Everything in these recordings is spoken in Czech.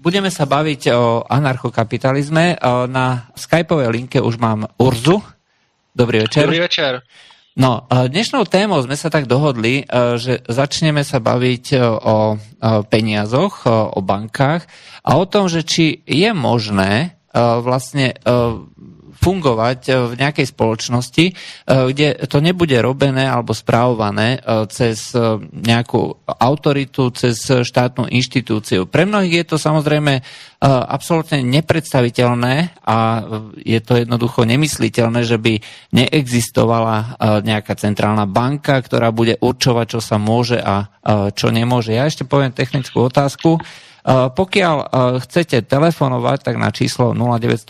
Budeme sa baviť o anarchokapitalizme. Na skypovej linke už mám Urzu. Dobrý večer. Dobrý večer. No, dnešnou témou sme sa tak dohodli, že začneme sa baviť o peniazoch, o bankách a o tom, že či je možné vlastne fungovať eh, v nejakej spoločnosti, eh, kde to nebude robené alebo správované eh, cez nejakú autoritu, cez štátnu inštitúciu. Pre mnohých je to samozrejme absolútne nepredstaviteľné a je to jednoducho nemysliteľné, že by neexistovala nejaká centrálna banka, ktorá bude určovať, čo sa môže a čo nemôže. Ja ešte poviem technickú otázku. Pokiaľ chcete telefonovať, tak na číslo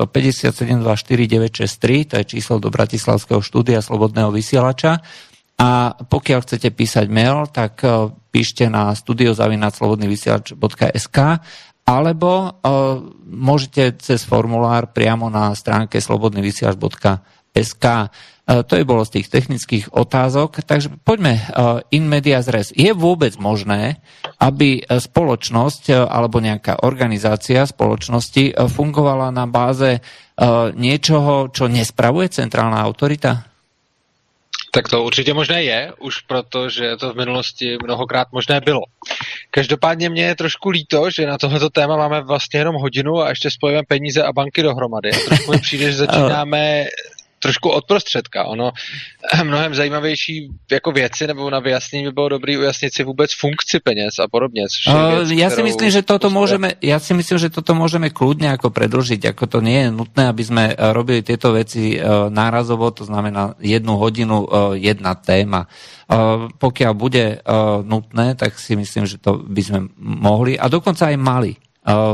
0957249963, to je číslo do Bratislavského štúdia Slobodného vysielača. A pokiaľ chcete písať mail, tak píšte na studiozavinaclobodnyvysielač.sk alebo môžete cez formulár priamo na stránke slobodnyvysielač.sk to je bolo z tých technických otázok. Takže poďme e, in medias res. Je vôbec možné, aby spoločnosť e, alebo nejaká organizácia spoločnosti fungovala na báze niečoho, čo nespravuje centrálna autorita? Tak to určitě možné je, už proto, že to v minulosti mnohokrát možné bylo. Každopádně mě je trošku líto, že na tohleto téma máme vlastně jenom hodinu a ještě spojíme peníze a banky dohromady. Trošku mi přijde, že začínáme trošku od prostředka. Ono mnohem zajímavější jako věci nebo na vyjasnění by bylo dobrý ujasnit si vůbec funkci peněz a podobně. Věc, já si myslím, že toto můžeme, já si myslím, že toto můžeme kludně jako predlžiť, jako to nie je nutné, aby jsme eh, robili tyto věci eh, nárazovo, to znamená jednu hodinu, eh, jedna téma. Pokiaľ bude nutné, tak si myslím, že to by sme mohli a dokonca aj mali Eh,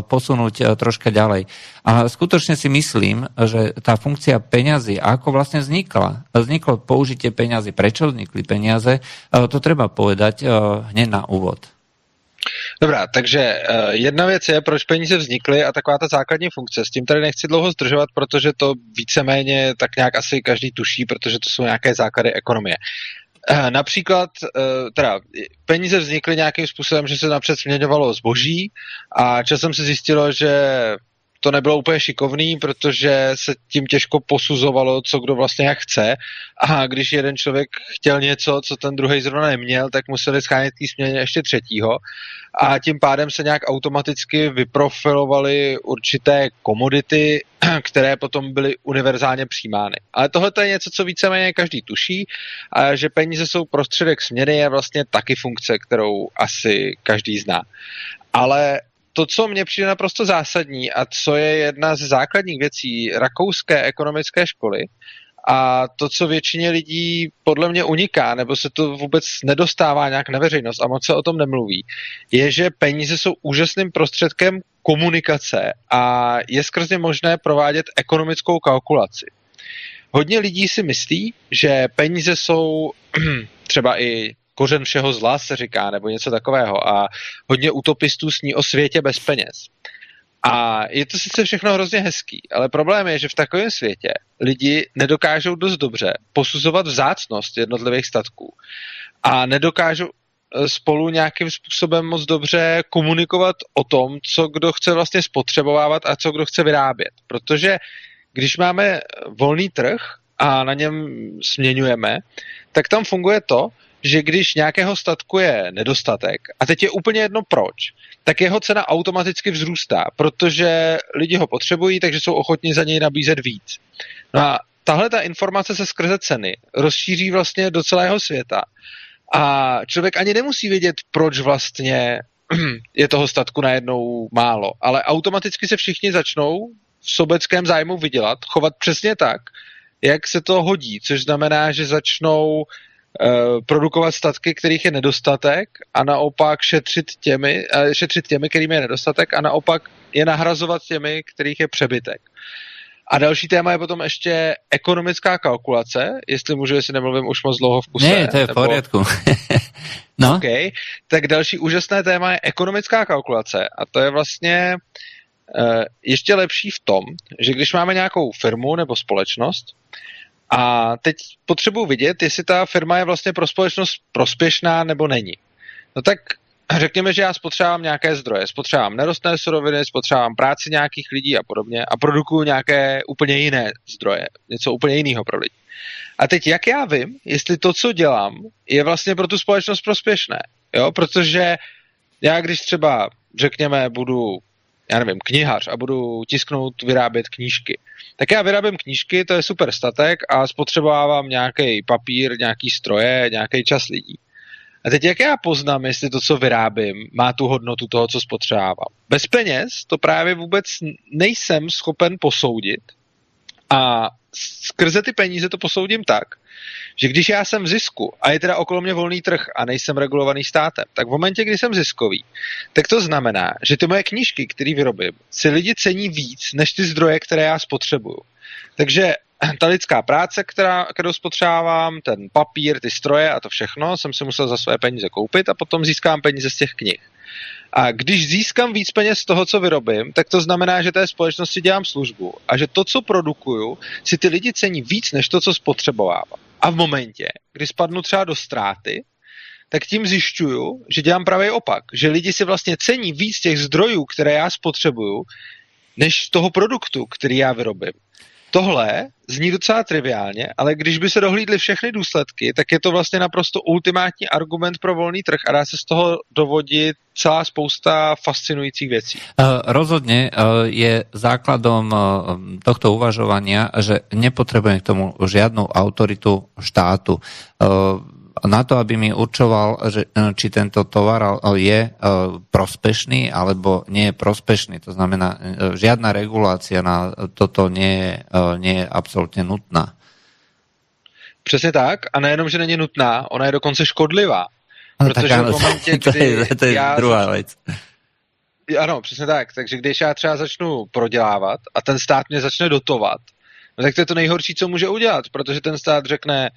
posunúť eh, troška ďalej. A skutočne si myslím, že tá funkcia peňazí, ako vlastne vznikla, vzniklo použitie peňazí, prečo vznikly peniaze, eh, to treba povedať hneď na úvod. Dobrá, takže jedna věc je, proč peníze vznikly a taková ta základní funkce. S tím tady nechci dlouho zdržovat, protože to víceméně tak nějak asi každý tuší, protože to jsou nějaké základy ekonomie. Eh, například, eh, teda, peníze vznikly nějakým způsobem, že se napřed směňovalo zboží a časem se zjistilo, že to nebylo úplně šikovný, protože se tím těžko posuzovalo, co kdo vlastně jak chce. A když jeden člověk chtěl něco, co ten druhý zrovna neměl, tak museli schánět k směně ještě třetího. A tím pádem se nějak automaticky vyprofilovaly určité komodity, které potom byly univerzálně přijímány. Ale tohle je něco, co víceméně každý tuší, a že peníze jsou prostředek směny, je vlastně taky funkce, kterou asi každý zná. Ale to, co mně přijde naprosto zásadní a co je jedna z základních věcí rakouské ekonomické školy, a to, co většině lidí podle mě uniká, nebo se to vůbec nedostává nějak na veřejnost a moc se o tom nemluví, je, že peníze jsou úžasným prostředkem komunikace a je skrze možné provádět ekonomickou kalkulaci. Hodně lidí si myslí, že peníze jsou třeba i kořen všeho zla, se říká, nebo něco takového. A hodně utopistů sní o světě bez peněz. A je to sice všechno hrozně hezký, ale problém je, že v takovém světě lidi nedokážou dost dobře posuzovat vzácnost jednotlivých statků a nedokážou eh, spolu nějakým způsobem moc dobře komunikovat o tom, co kdo chce vlastně spotřebovávat a co kdo chce vyrábět. Protože když máme volný trh a na něm směňujeme, tak tam funguje to, že když nějakého statku je nedostatek, a teď je úplně jedno proč, tak jeho cena automaticky vzrůstá, protože lidi ho potřebují, takže jsou ochotni za něj nabízet víc. No a tahle ta informace se skrze ceny rozšíří vlastně do celého světa. A člověk ani nemusí vědět, proč vlastně je toho statku najednou málo, ale automaticky se všichni začnou v sobeckém zájmu vydělat, chovat přesně tak, jak se to hodí, což znamená, že začnou produkovat statky, kterých je nedostatek a naopak šetřit těmi, uh, šetřit těmi, kterými je nedostatek a naopak je nahrazovat těmi, kterých je přebytek. A další téma je potom ještě ekonomická kalkulace, jestli můžu, jestli nemluvím už moc dlouho v kuse. Ne, to je v nebo... pořádku. no. Okay. Tak další úžasné téma je ekonomická kalkulace a to je vlastně uh, ještě lepší v tom, že když máme nějakou firmu nebo společnost, a teď potřebuji vidět, jestli ta firma je vlastně pro společnost prospěšná nebo není. No tak řekněme, že já spotřebám nějaké zdroje, spotřebám nerostné suroviny, spotřebám práci nějakých lidí a podobně a produkuju nějaké úplně jiné zdroje, něco úplně jiného pro lidi. A teď jak já vím, jestli to, co dělám, je vlastně pro tu společnost prospěšné, jo, protože já když třeba, řekněme, budu já nevím, knihař a budu tisknout, vyrábět knížky. Tak já vyrábím knížky, to je super statek a spotřebovávám nějaký papír, nějaký stroje, nějaký čas lidí. A teď jak já poznám, jestli to, co vyrábím, má tu hodnotu toho, co spotřebávám? Bez peněz to právě vůbec nejsem schopen posoudit a skrze ty peníze to posoudím tak, že když já jsem v zisku a je teda okolo mě volný trh a nejsem regulovaný státem, tak v momentě, kdy jsem ziskový, tak to znamená, že ty moje knížky, které vyrobím, si lidi cení víc než ty zdroje, které já spotřebuju. Takže ta lidská práce, která, kterou spotřebávám, ten papír, ty stroje a to všechno, jsem si musel za své peníze koupit a potom získám peníze z těch knih. A když získám víc peněz z toho, co vyrobím, tak to znamená, že té společnosti dělám službu a že to, co produkuju, si ty lidi cení víc než to, co spotřebovávám. A v momentě, kdy spadnu třeba do ztráty, tak tím zjišťuju, že dělám pravý opak. Že lidi si vlastně cení víc těch zdrojů, které já spotřebuju, než toho produktu, který já vyrobím. Tohle zní docela triviálně, ale když by se dohlídly všechny důsledky, tak je to vlastně naprosto ultimátní argument pro volný trh a dá se z toho dovodit celá spousta fascinujících věcí. Uh, rozhodně uh, je základom uh, tohto uvažovania, že nepotrebujeme k tomu žiadnu autoritu štátu na to, aby mi určoval, že, e, či tento tovar je e, prospešný alebo nie je prospešný. To znamená, e, žiadna regulácia na toto nie je, nie je absolútne nutná. Přesně tak. A nejenom, že není nutná, ona je dokonce škodlivá. No, protože tak ano, v momentě, to je, to je já druhá věc. Ano, přesně tak. Takže když já třeba začnu prodělávat a ten stát mě začne dotovat, no tak to je to nejhorší, co může udělat, protože ten stát řekne,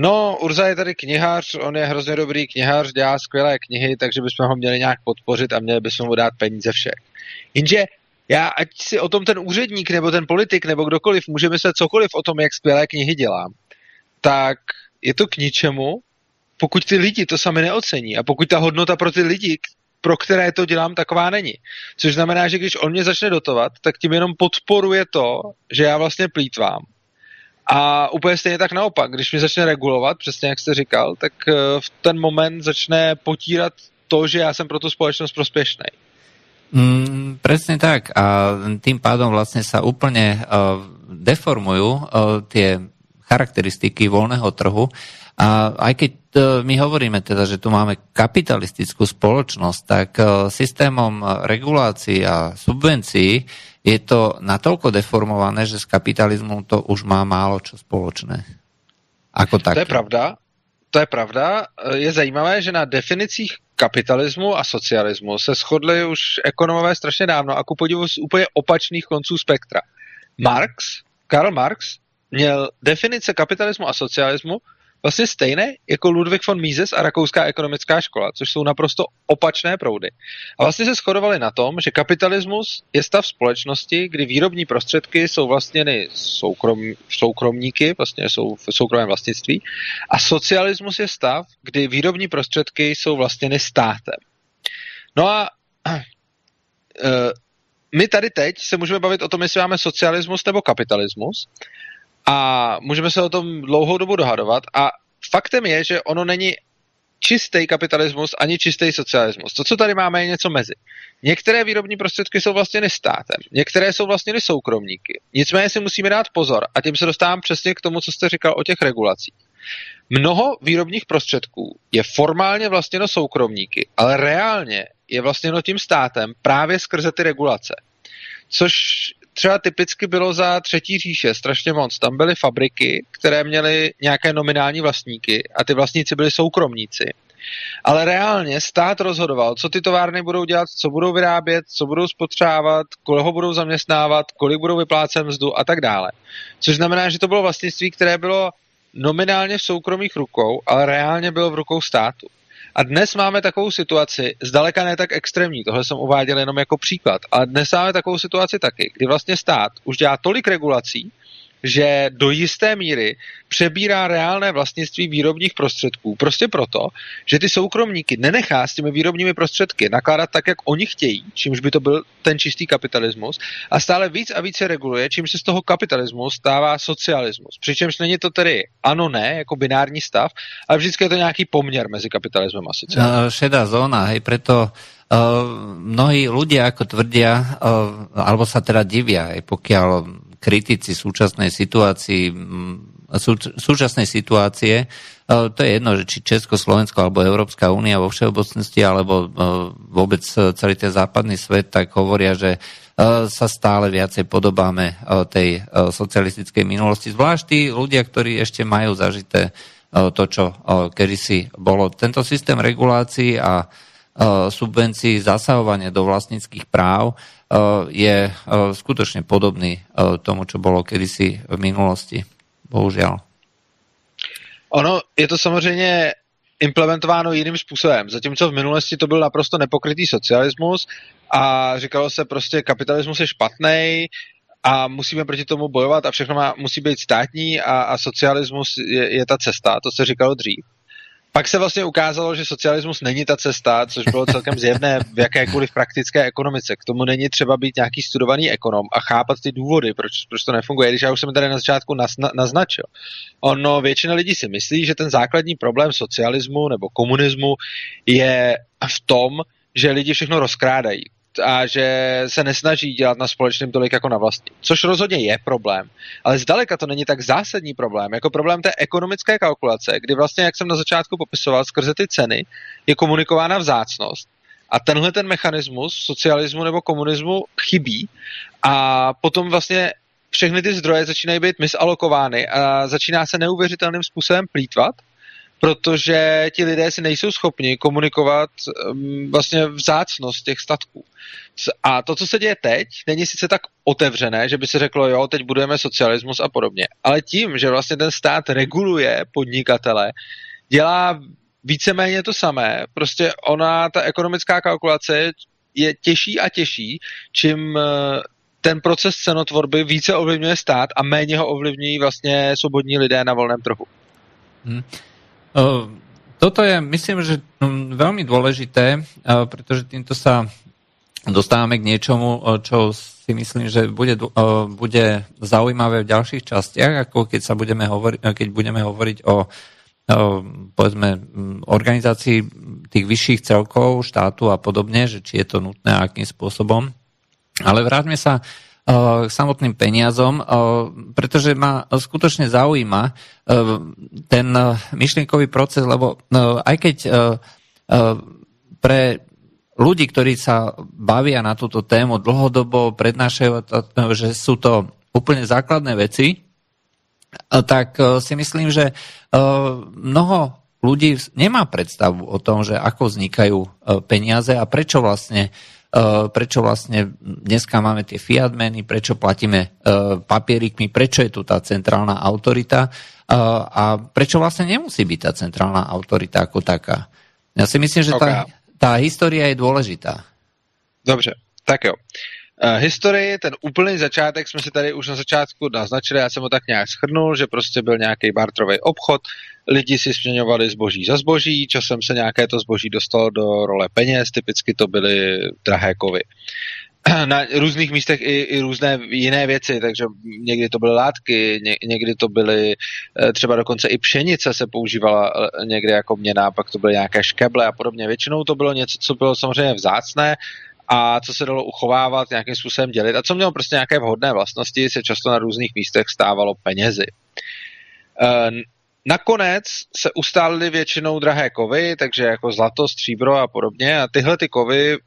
No, Urza je tady knihář, on je hrozně dobrý knihář, dělá skvělé knihy, takže bychom ho měli nějak podpořit a měli bychom mu dát peníze všech. Jenže já, ať si o tom ten úředník nebo ten politik nebo kdokoliv může myslet cokoliv o tom, jak skvělé knihy dělám, tak je to k ničemu, pokud ty lidi to sami neocení a pokud ta hodnota pro ty lidi, pro které to dělám, taková není. Což znamená, že když on mě začne dotovat, tak tím jenom podporuje to, že já vlastně plítvám a úplně stejně tak naopak, když mi začne regulovat, přesně jak jste říkal, tak eh, v ten moment začne potírat to, že já jsem pro tu společnost prospěšný. Mm, presne tak. A tým pádom vlastne sa úplne uh, deformujú uh, tie charakteristiky voľného trhu. A aj keď uh, my hovoríme teda, že tu máme kapitalistickú spoločnosť, tak uh, systémom regulácií a subvencií je to natoľko deformované, že s kapitalismom to už má málo čo spoločné. Ako tak. To je pravda. To je pravda. Je zajímavé, že na definicích kapitalismu a socialismu se shodli už ekonomové strašně dávno a ku podivu z úplně opačných konců spektra. Marx, Karl Marx, měl definice kapitalismu a socialismu vlastně stejné jako Ludwig von Mises a Rakouská ekonomická škola, což jsou naprosto opačné proudy. A vlastně se shodovali na tom, že kapitalismus je stav společnosti, kdy výrobní prostředky jsou vlastněny soukrom, soukromníky, vlastně jsou v soukromém vlastnictví, a socialismus je stav, kdy výrobní prostředky jsou vlastněny státem. No a e, my tady teď se můžeme bavit o tom, jestli máme socialismus nebo kapitalismus. A můžeme se o tom dlouhou dobu dohadovat a faktem je, že ono není čistý kapitalismus ani čistý socialismus. To, co tady máme, je něco mezi. Některé výrobní prostředky jsou vlastně státem, některé jsou vlastně soukromníky. Nicméně si musíme dát pozor a tím se dostávám přesně k tomu, co jste říkal o těch regulacích. Mnoho výrobních prostředků je formálně vlastněno soukromníky, ale reálně je vlastněno tím státem právě skrze ty regulace. Což třeba typicky bylo za třetí říše strašně moc. Tam byly fabriky, které měly nějaké nominální vlastníky a ty vlastníci byli soukromníci. Ale reálně stát rozhodoval, co ty továrny budou dělat, co budou vyrábět, co budou spotřávat, koho budou zaměstnávat, kolik budou vyplácet mzdu a tak dále. Což znamená, že to bylo vlastnictví, které bylo nominálně v soukromých rukou, ale reálně bylo v rukou státu. A dnes máme takovou situaci, zdaleka ne tak extrémní, tohle jsem uváděl jenom jako příklad, ale dnes máme takovou situaci taky, kdy vlastně stát už dělá tolik regulací, že do jisté míry přebírá reálné vlastnictví výrobních prostředků. Prostě proto, že ty soukromníky nenechá s těmi výrobními prostředky nakládat tak, jak oni chtějí, čímž by to byl ten čistý kapitalismus, a stále víc a více reguluje, čímž se z toho kapitalismu stává socialismus. Přičemž není to tedy ano, ne, jako binární stav, ale vždycky je to nějaký poměr mezi kapitalismem a socialismem. No, šedá zóna, hej, preto Uh, mnohí ľudia, ako tvrdia, uh, alebo sa teda divia, aj pokiaľ kritici súčasnej situácii, sú, súčasnej situácie, uh, to je jedno, že či Česko, Slovensko alebo Európska únia vo všeobecnosti, alebo uh, vôbec celý ten západný svet, tak hovoria, že uh, sa stále viacej podobáme tej socialistickej minulosti. Zvlášť tí ľudia, ktorí ešte majú zažité to, čo kedysi bolo. Tento systém regulácií a subvencií, zasahovanie do vlastnických práv eh, je eh, skutočne podobný tomu, čo bolo kedysi v minulosti. Bohužel. Ono je to samozřejmě implementováno jiným způsobem. Zatímco v minulosti to byl naprosto nepokrytý socialismus a říkalo se prostě kapitalismus je špatný a musíme proti tomu bojovat a všechno má, musí být státní a, a socialismus je, je ta cesta, to se říkalo dřív. Pak se vlastně ukázalo, že socialismus není ta cesta, což bylo celkem zjevné v jakékoliv praktické ekonomice. K tomu není třeba být nějaký studovaný ekonom a chápat ty důvody, proč, proč to nefunguje, když já už jsem tady na začátku nazna, naznačil. Ono, většina lidí si myslí, že ten základní problém socialismu nebo komunismu je v tom, že lidi všechno rozkrádají a že se nesnaží dělat na společném tolik jako na vlastní. Což rozhodně je problém, ale zdaleka to není tak zásadní problém, jako problém té ekonomické kalkulace, kdy vlastně, jak jsem na začátku popisoval, skrze ty ceny je komunikována vzácnost a tenhle ten mechanismus socialismu nebo komunismu chybí. A potom vlastně všechny ty zdroje začínají být misalokovány a začíná se neuvěřitelným způsobem plítvat protože ti lidé si nejsou schopni komunikovat vlastně vzácnost těch statků. A to, co se děje teď, není sice tak otevřené, že by se řeklo, jo, teď budujeme socialismus a podobně, ale tím, že vlastně ten stát reguluje podnikatele, dělá víceméně to samé. Prostě ona, ta ekonomická kalkulace je těžší a těžší, čím uh, ten proces cenotvorby více ovlivňuje stát a méně ho ovlivňují vlastně svobodní lidé na volném trhu. Hmm. Toto je, myslím, že hm, veľmi dôležité, pretože týmto sa dostávame k niečomu, čo si myslím, že bude, bude zaujímavé v ďalších častiach, ako keď, sa budeme hovoriť, keď budeme hovoriť o povedzme hm, organizácii tých vyšších celkov, štátu a podobne, že či je to nutné a akým spôsobom. Ale vráťme sa k samotným peniazom, pretože ma skutočne zaujíma ten myšlienkový proces, lebo aj keď pre ľudí, ktorí sa bavia na túto tému dlhodobo, prednášajú, že sú to úplne základné veci, tak si myslím, že mnoho ľudí nemá predstavu o tom, že ako vznikajú peniaze a prečo vlastne Eh, prečo vlastne dneska máme tie fiat meny, prečo platíme eh, papierikmi, prečo je tu tá centrálna autorita a prečo vlastne nemusí byť tá centrálna autorita ako taká. Ja si myslím, že tá, tá história je dôležitá. Dobře, tak jo. Uh, historii, ten úplný začátek jsme si tady už na začátku naznačili, já jsem ho tak nějak schrnul, že prostě byl nějaký bartrový obchod, lidi si směňovali zboží za zboží, časem se nějaké to zboží dostalo do role peněz, typicky to byly drahé kovy. Na různých místech i, i různé jiné věci, takže někdy to byly látky, ně, někdy to byly eh, třeba dokonce i pšenice se používala eh, někdy jako měna, pak to byly nějaké škeble a podobně. Většinou to bylo něco, co bylo samozřejmě vzácné, a co se dalo uchovávat, nějakým způsobem dělit a co mělo prostě nějaké vhodné vlastnosti, se často na různých místech stávalo penězi. Eh, nakonec se ustálily většinou drahé kovy, takže jako zlato, stříbro a podobně a tyhle ty kovy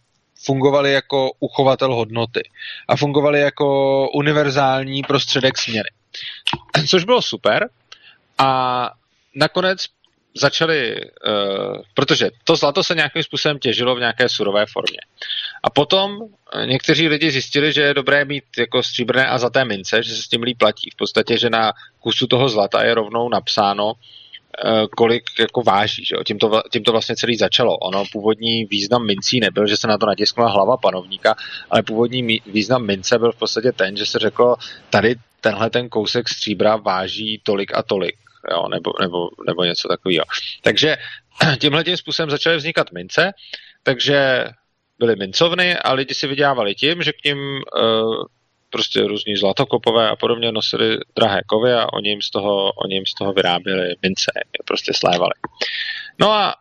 fungovaly jako uchovatel hodnoty a fungovaly jako univerzální prostředek směny. Což bylo super a nakonec začali, uh, protože to zlato se nějakým způsobem těžilo v nějaké surové formě. A potom eh, někteří lidi zjistili, že je dobré mít jako stříbrné a zlaté mince, že se s tím líp platí. V podstatě, že na kusu toho zlata je rovnou napsáno, uh, kolik jako váží. Že? Tím, to, tím to vlastně celý začalo. Ono původní význam mincí nebyl, že se na to natiskla hlava panovníka, ale původní význam mince byl v podstatě ten, že se řeklo, tady tenhle ten kousek stříbra váží tolik a tolik, jo, nebo, nebo, nebo něco takového. Takže tímhle tím způsobem začaly vznikat mince, takže byly mincovny a lidi si vydělávali tím, že k ním uh, prostě různí zlatokopové a podobně nosili drahé kovy a oni jim z toho, oni jim z toho vyráběli mince, je prostě slévali. No a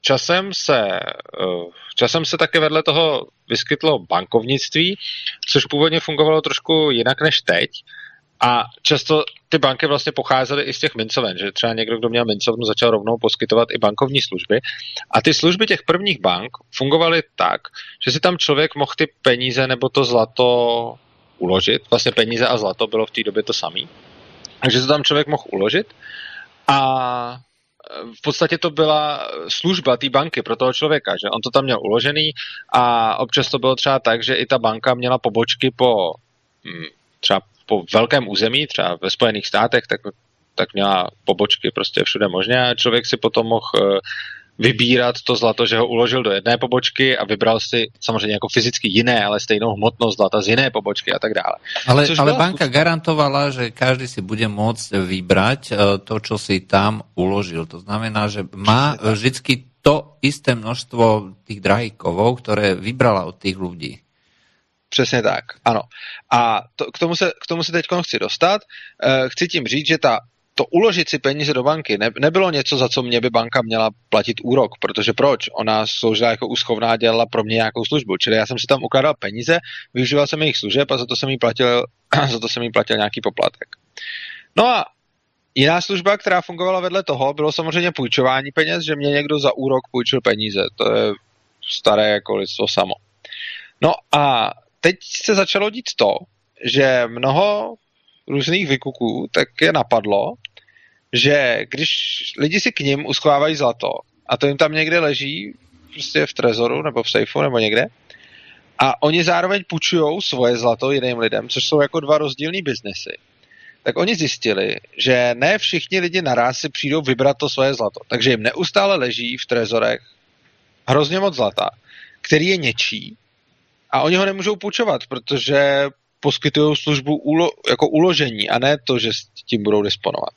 časem se, uh, časem se také vedle toho vyskytlo bankovnictví, což původně fungovalo trošku jinak než teď. A často ty banky vlastně pocházely i z těch mincoven, že třeba někdo, kdo měl mincovnu, začal rovnou poskytovat i bankovní služby. A ty služby těch prvních bank fungovaly tak, že si tam člověk mohl ty peníze nebo to zlato uložit. Vlastně peníze a zlato bylo v té době to samé. Takže se tam člověk mohl uložit a v podstatě to byla služba té banky pro toho člověka, že on to tam měl uložený a občas to bylo třeba tak, že i ta banka měla pobočky po hm, třeba po velkém území, třeba ve Spojených státech, tak, tak měla pobočky prostě všude možně a člověk si potom mohl eh, vybírat to zlato, že ho uložil do jedné pobočky a vybral si samozřejmě jako fyzicky jiné, ale stejnou hmotnost zlata z jiné pobočky a tak dále. Ale, ale banka spôsob... garantovala, že každý si bude môcť vybrať eh, to, čo si tam uložil. To znamená, že má vždycky to isté množstvo tých drahých kovov, ktoré vybrala od tých ľudí. Přesně tak, ano. A to, k, tomu se, k tomu se teď chci dostat. E, chci tím říct, že ta, to uložit si peníze do banky ne, nebylo něco, za co mě by banka měla platit úrok, protože proč? Ona sloužila jako úschovná, dělala pro mě nějakou službu. Čili já jsem si tam ukládal peníze, využíval jsem jejich služeb a za to jsem jí platil, za to jsem jí platil nějaký poplatek. No a Jiná služba, která fungovala vedle toho, bylo samozřejmě půjčování peněz, že mě někdo za úrok půjčil peníze. To je staré jako lidstvo samo. No a teď se začalo dít to, že mnoho různých vykuků tak je napadlo, že když lidi si k ním uschovávají zlato a to jim tam někde leží prostě v trezoru nebo v sejfu nebo někde a oni zároveň půjčují svoje zlato jiným lidem, což jsou jako dva rozdílný biznesy, tak oni zjistili, že ne všichni lidi naraz si přijdou vybrat to svoje zlato. Takže jim neustále leží v trezorech hrozně moc zlata, který je něčí a oni ho nemůžou půjčovat, protože poskytují službu ulo, jako uložení a ne to, že s tím budou disponovat.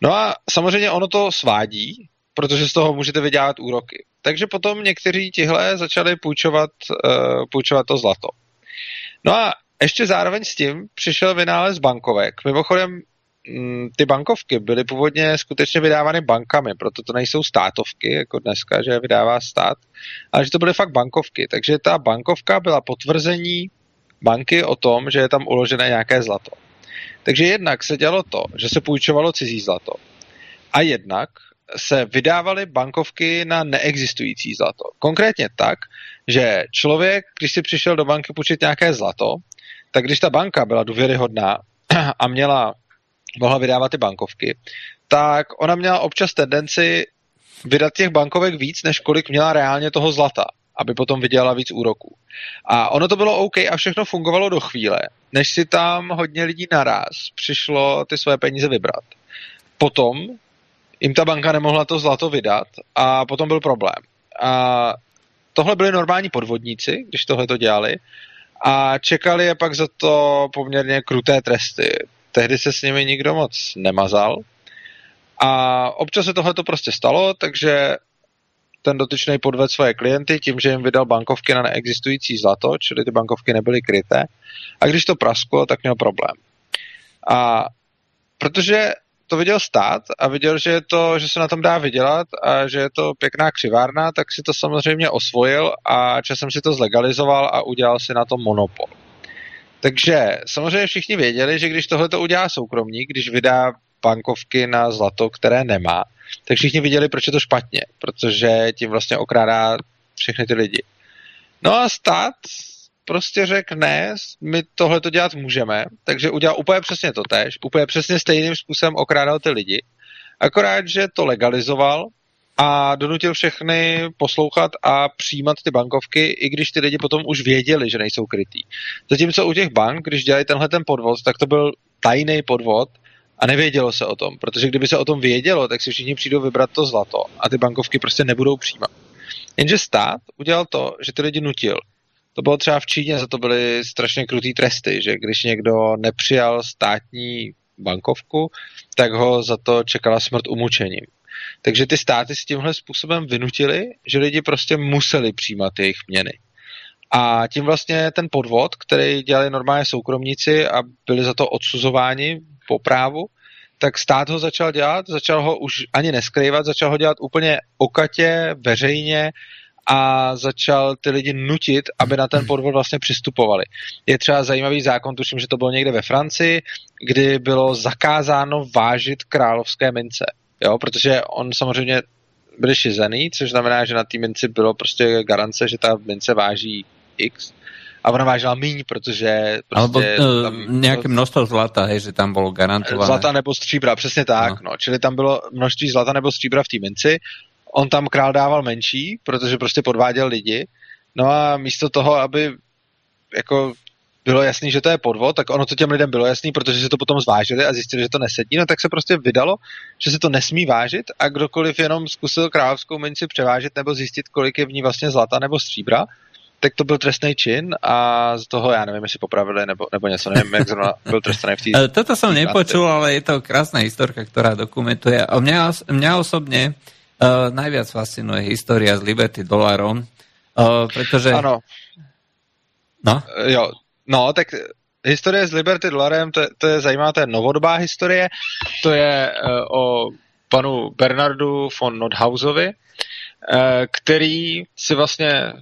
No a samozřejmě ono to svádí, protože z toho můžete vydělat úroky. Takže potom někteří tihle začali půjčovat, uh, půjčovat to zlato. No a ještě zároveň s tím přišel vynález bankovek. Mimochodem, ty bankovky byly původně skutečně vydávány bankami, proto to nejsou státovky, jako dneska, že vydává stát, ale že to byly fakt bankovky. Takže ta bankovka byla potvrzení banky o tom, že je tam uložené nějaké zlato. Takže jednak se dělalo to, že se půjčovalo cizí zlato. A jednak se vydávaly bankovky na neexistující zlato. Konkrétně tak, že člověk, když si přišel do banky půjčit nějaké zlato, tak když ta banka byla důvěryhodná a měla, mohla vydávat ty bankovky, tak ona měla občas tendenci vydat těch bankovek víc, než kolik měla reálně toho zlata, aby potom vydělala víc úroků. A ono to bylo OK a všechno fungovalo do chvíle, než si tam hodně lidí naraz přišlo ty své peníze vybrat. Potom jim ta banka nemohla to zlato vydat a potom byl problém. A tohle byli normální podvodníci, když tohle to dělali a čekali je pak za to poměrně kruté tresty. Tehdy se s nimi nikdo moc nemazal a občas se tohle to prostě stalo, takže ten dotyčný podved svoje klienty tím, že jim vydal bankovky na neexistující zlato, čili ty bankovky nebyly kryté. A když to prasklo, tak měl problém. A protože to viděl stát a viděl, že, je to, že se na tom dá vydělat a že je to pěkná křivárna, tak si to samozřejmě osvojil a časem si to zlegalizoval a udělal si na to monopol. Takže samozřejmě všichni věděli, že když tohle to udělá soukromník, když vydá bankovky na zlato, které nemá, tak všichni viděli, proč je to špatně, protože tím vlastně okrádá všechny ty lidi. No a stát prostě řekl, ne, my tohle to dělat můžeme, takže udělal úplně přesně to tež, úplně přesně stejným způsobem okrádal ty lidi, akorát, že to legalizoval a donutil všechny poslouchat a přijímat ty bankovky, i když ty lidi potom už věděli, že nejsou krytý. Zatímco u těch bank, když dělají tenhle ten podvod, tak to byl tajný podvod a nevědělo se o tom, protože kdyby se o tom vědělo, tak si všichni přijdou vybrat to zlato a ty bankovky prostě nebudou přijímat. Jenže stát udělal to, že ty lidi nutil To bylo třeba v Číně, za to byly strašně krutý tresty, že když někdo nepřijal státní bankovku, tak ho za to čekala smrt umučením. Takže ty státy s tímhle způsobem vynutili, že lidi prostě museli přijímat jejich měny. A tím vlastně ten podvod, který dělali normálně soukromníci a byli za to odsuzováni po právu, tak stát ho začal dělat, začal ho už ani neskrývat, začal ho dělat úplně okatě, veřejně a začal ty lidi nutit, aby na ten podvod vlastně přistupovali. Je třeba zajímavý zákon, tuším, že to bylo někde ve Francii, kdy bylo zakázáno vážit královské mince. Jo, protože on samozřejmě byl šizený, což znamená, že na té minci bylo prostě garance, že ta mince váží X a ona vážila míň, protože prostě Alebo tam, nějaké množstvo zlata, hej, že tam bylo garantované. Zlata nebo stříbra, přesně tak, no. no. Čili tam bylo množství zlata nebo stříbra v té minci. On tam král dával menší, protože prostě podváděl lidi. No a místo toho, aby jako bylo jasný, že to je podvod, tak ono to těm lidem bylo jasný, protože si to potom zvážili a zjistili, že to nesedí, no tak se prostě vydalo, že se to nesmí vážit a kdokoliv jenom zkusil královskou minci převážet nebo zjistit, kolik je v ní vlastně zlata nebo stříbra, tak to byl trestný čin a z toho, já nevím, jestli popravili nebo, nebo něco, nevím, jak zrovna byl trestný v té... Toto jsem nepočul, ale je to krásná historka, která dokumentuje. A mě, mě osobně uh, najviac fascinuje historia z Liberty dolarom, uh, protože... Ano. No? Jo, no, tak historie s Liberty dolarem, to, to je zajímavá, to je novodobá historie, to je uh, o panu Bernardu von Nordhausovi, uh, který si vlastně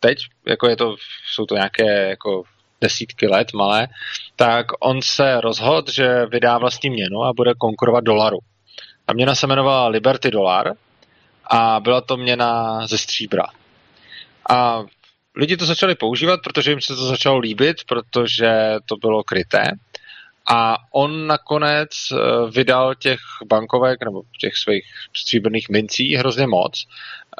teď, jako je to, jsou to nějaké jako desítky let malé, tak on se rozhodl, že vydá vlastní měnu a bude konkurovat dolaru. A měna se jmenovala Liberty Dollar a byla to měna ze stříbra. A lidi to začali používat, protože jim se to začalo líbit, protože to bylo kryté. A on nakonec eh, vydal těch bankovek nebo těch svých stříbrných mincí hrozně moc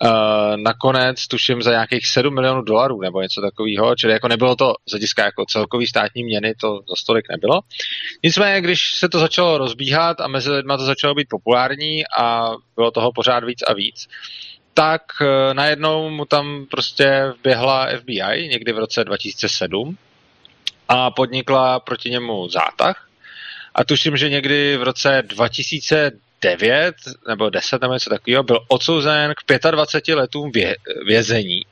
Uh, nakonec tuším za nějakých 7 milionů dolarů nebo něco takového, čili jako nebylo to z hlediska jako celkový státní měny, to za stolik nebylo. Nicméně, když se to začalo rozbíhat a mezi lidma to začalo být populární a bylo toho pořád víc a víc, tak uh, najednou mu tam prostě vběhla FBI někdy v roce 2007 a podnikla proti němu zátah. A tuším, že někdy v roce 2000 9 nebo 10 nebo něco takového, byl odsouzen k 25 letům vě, vězení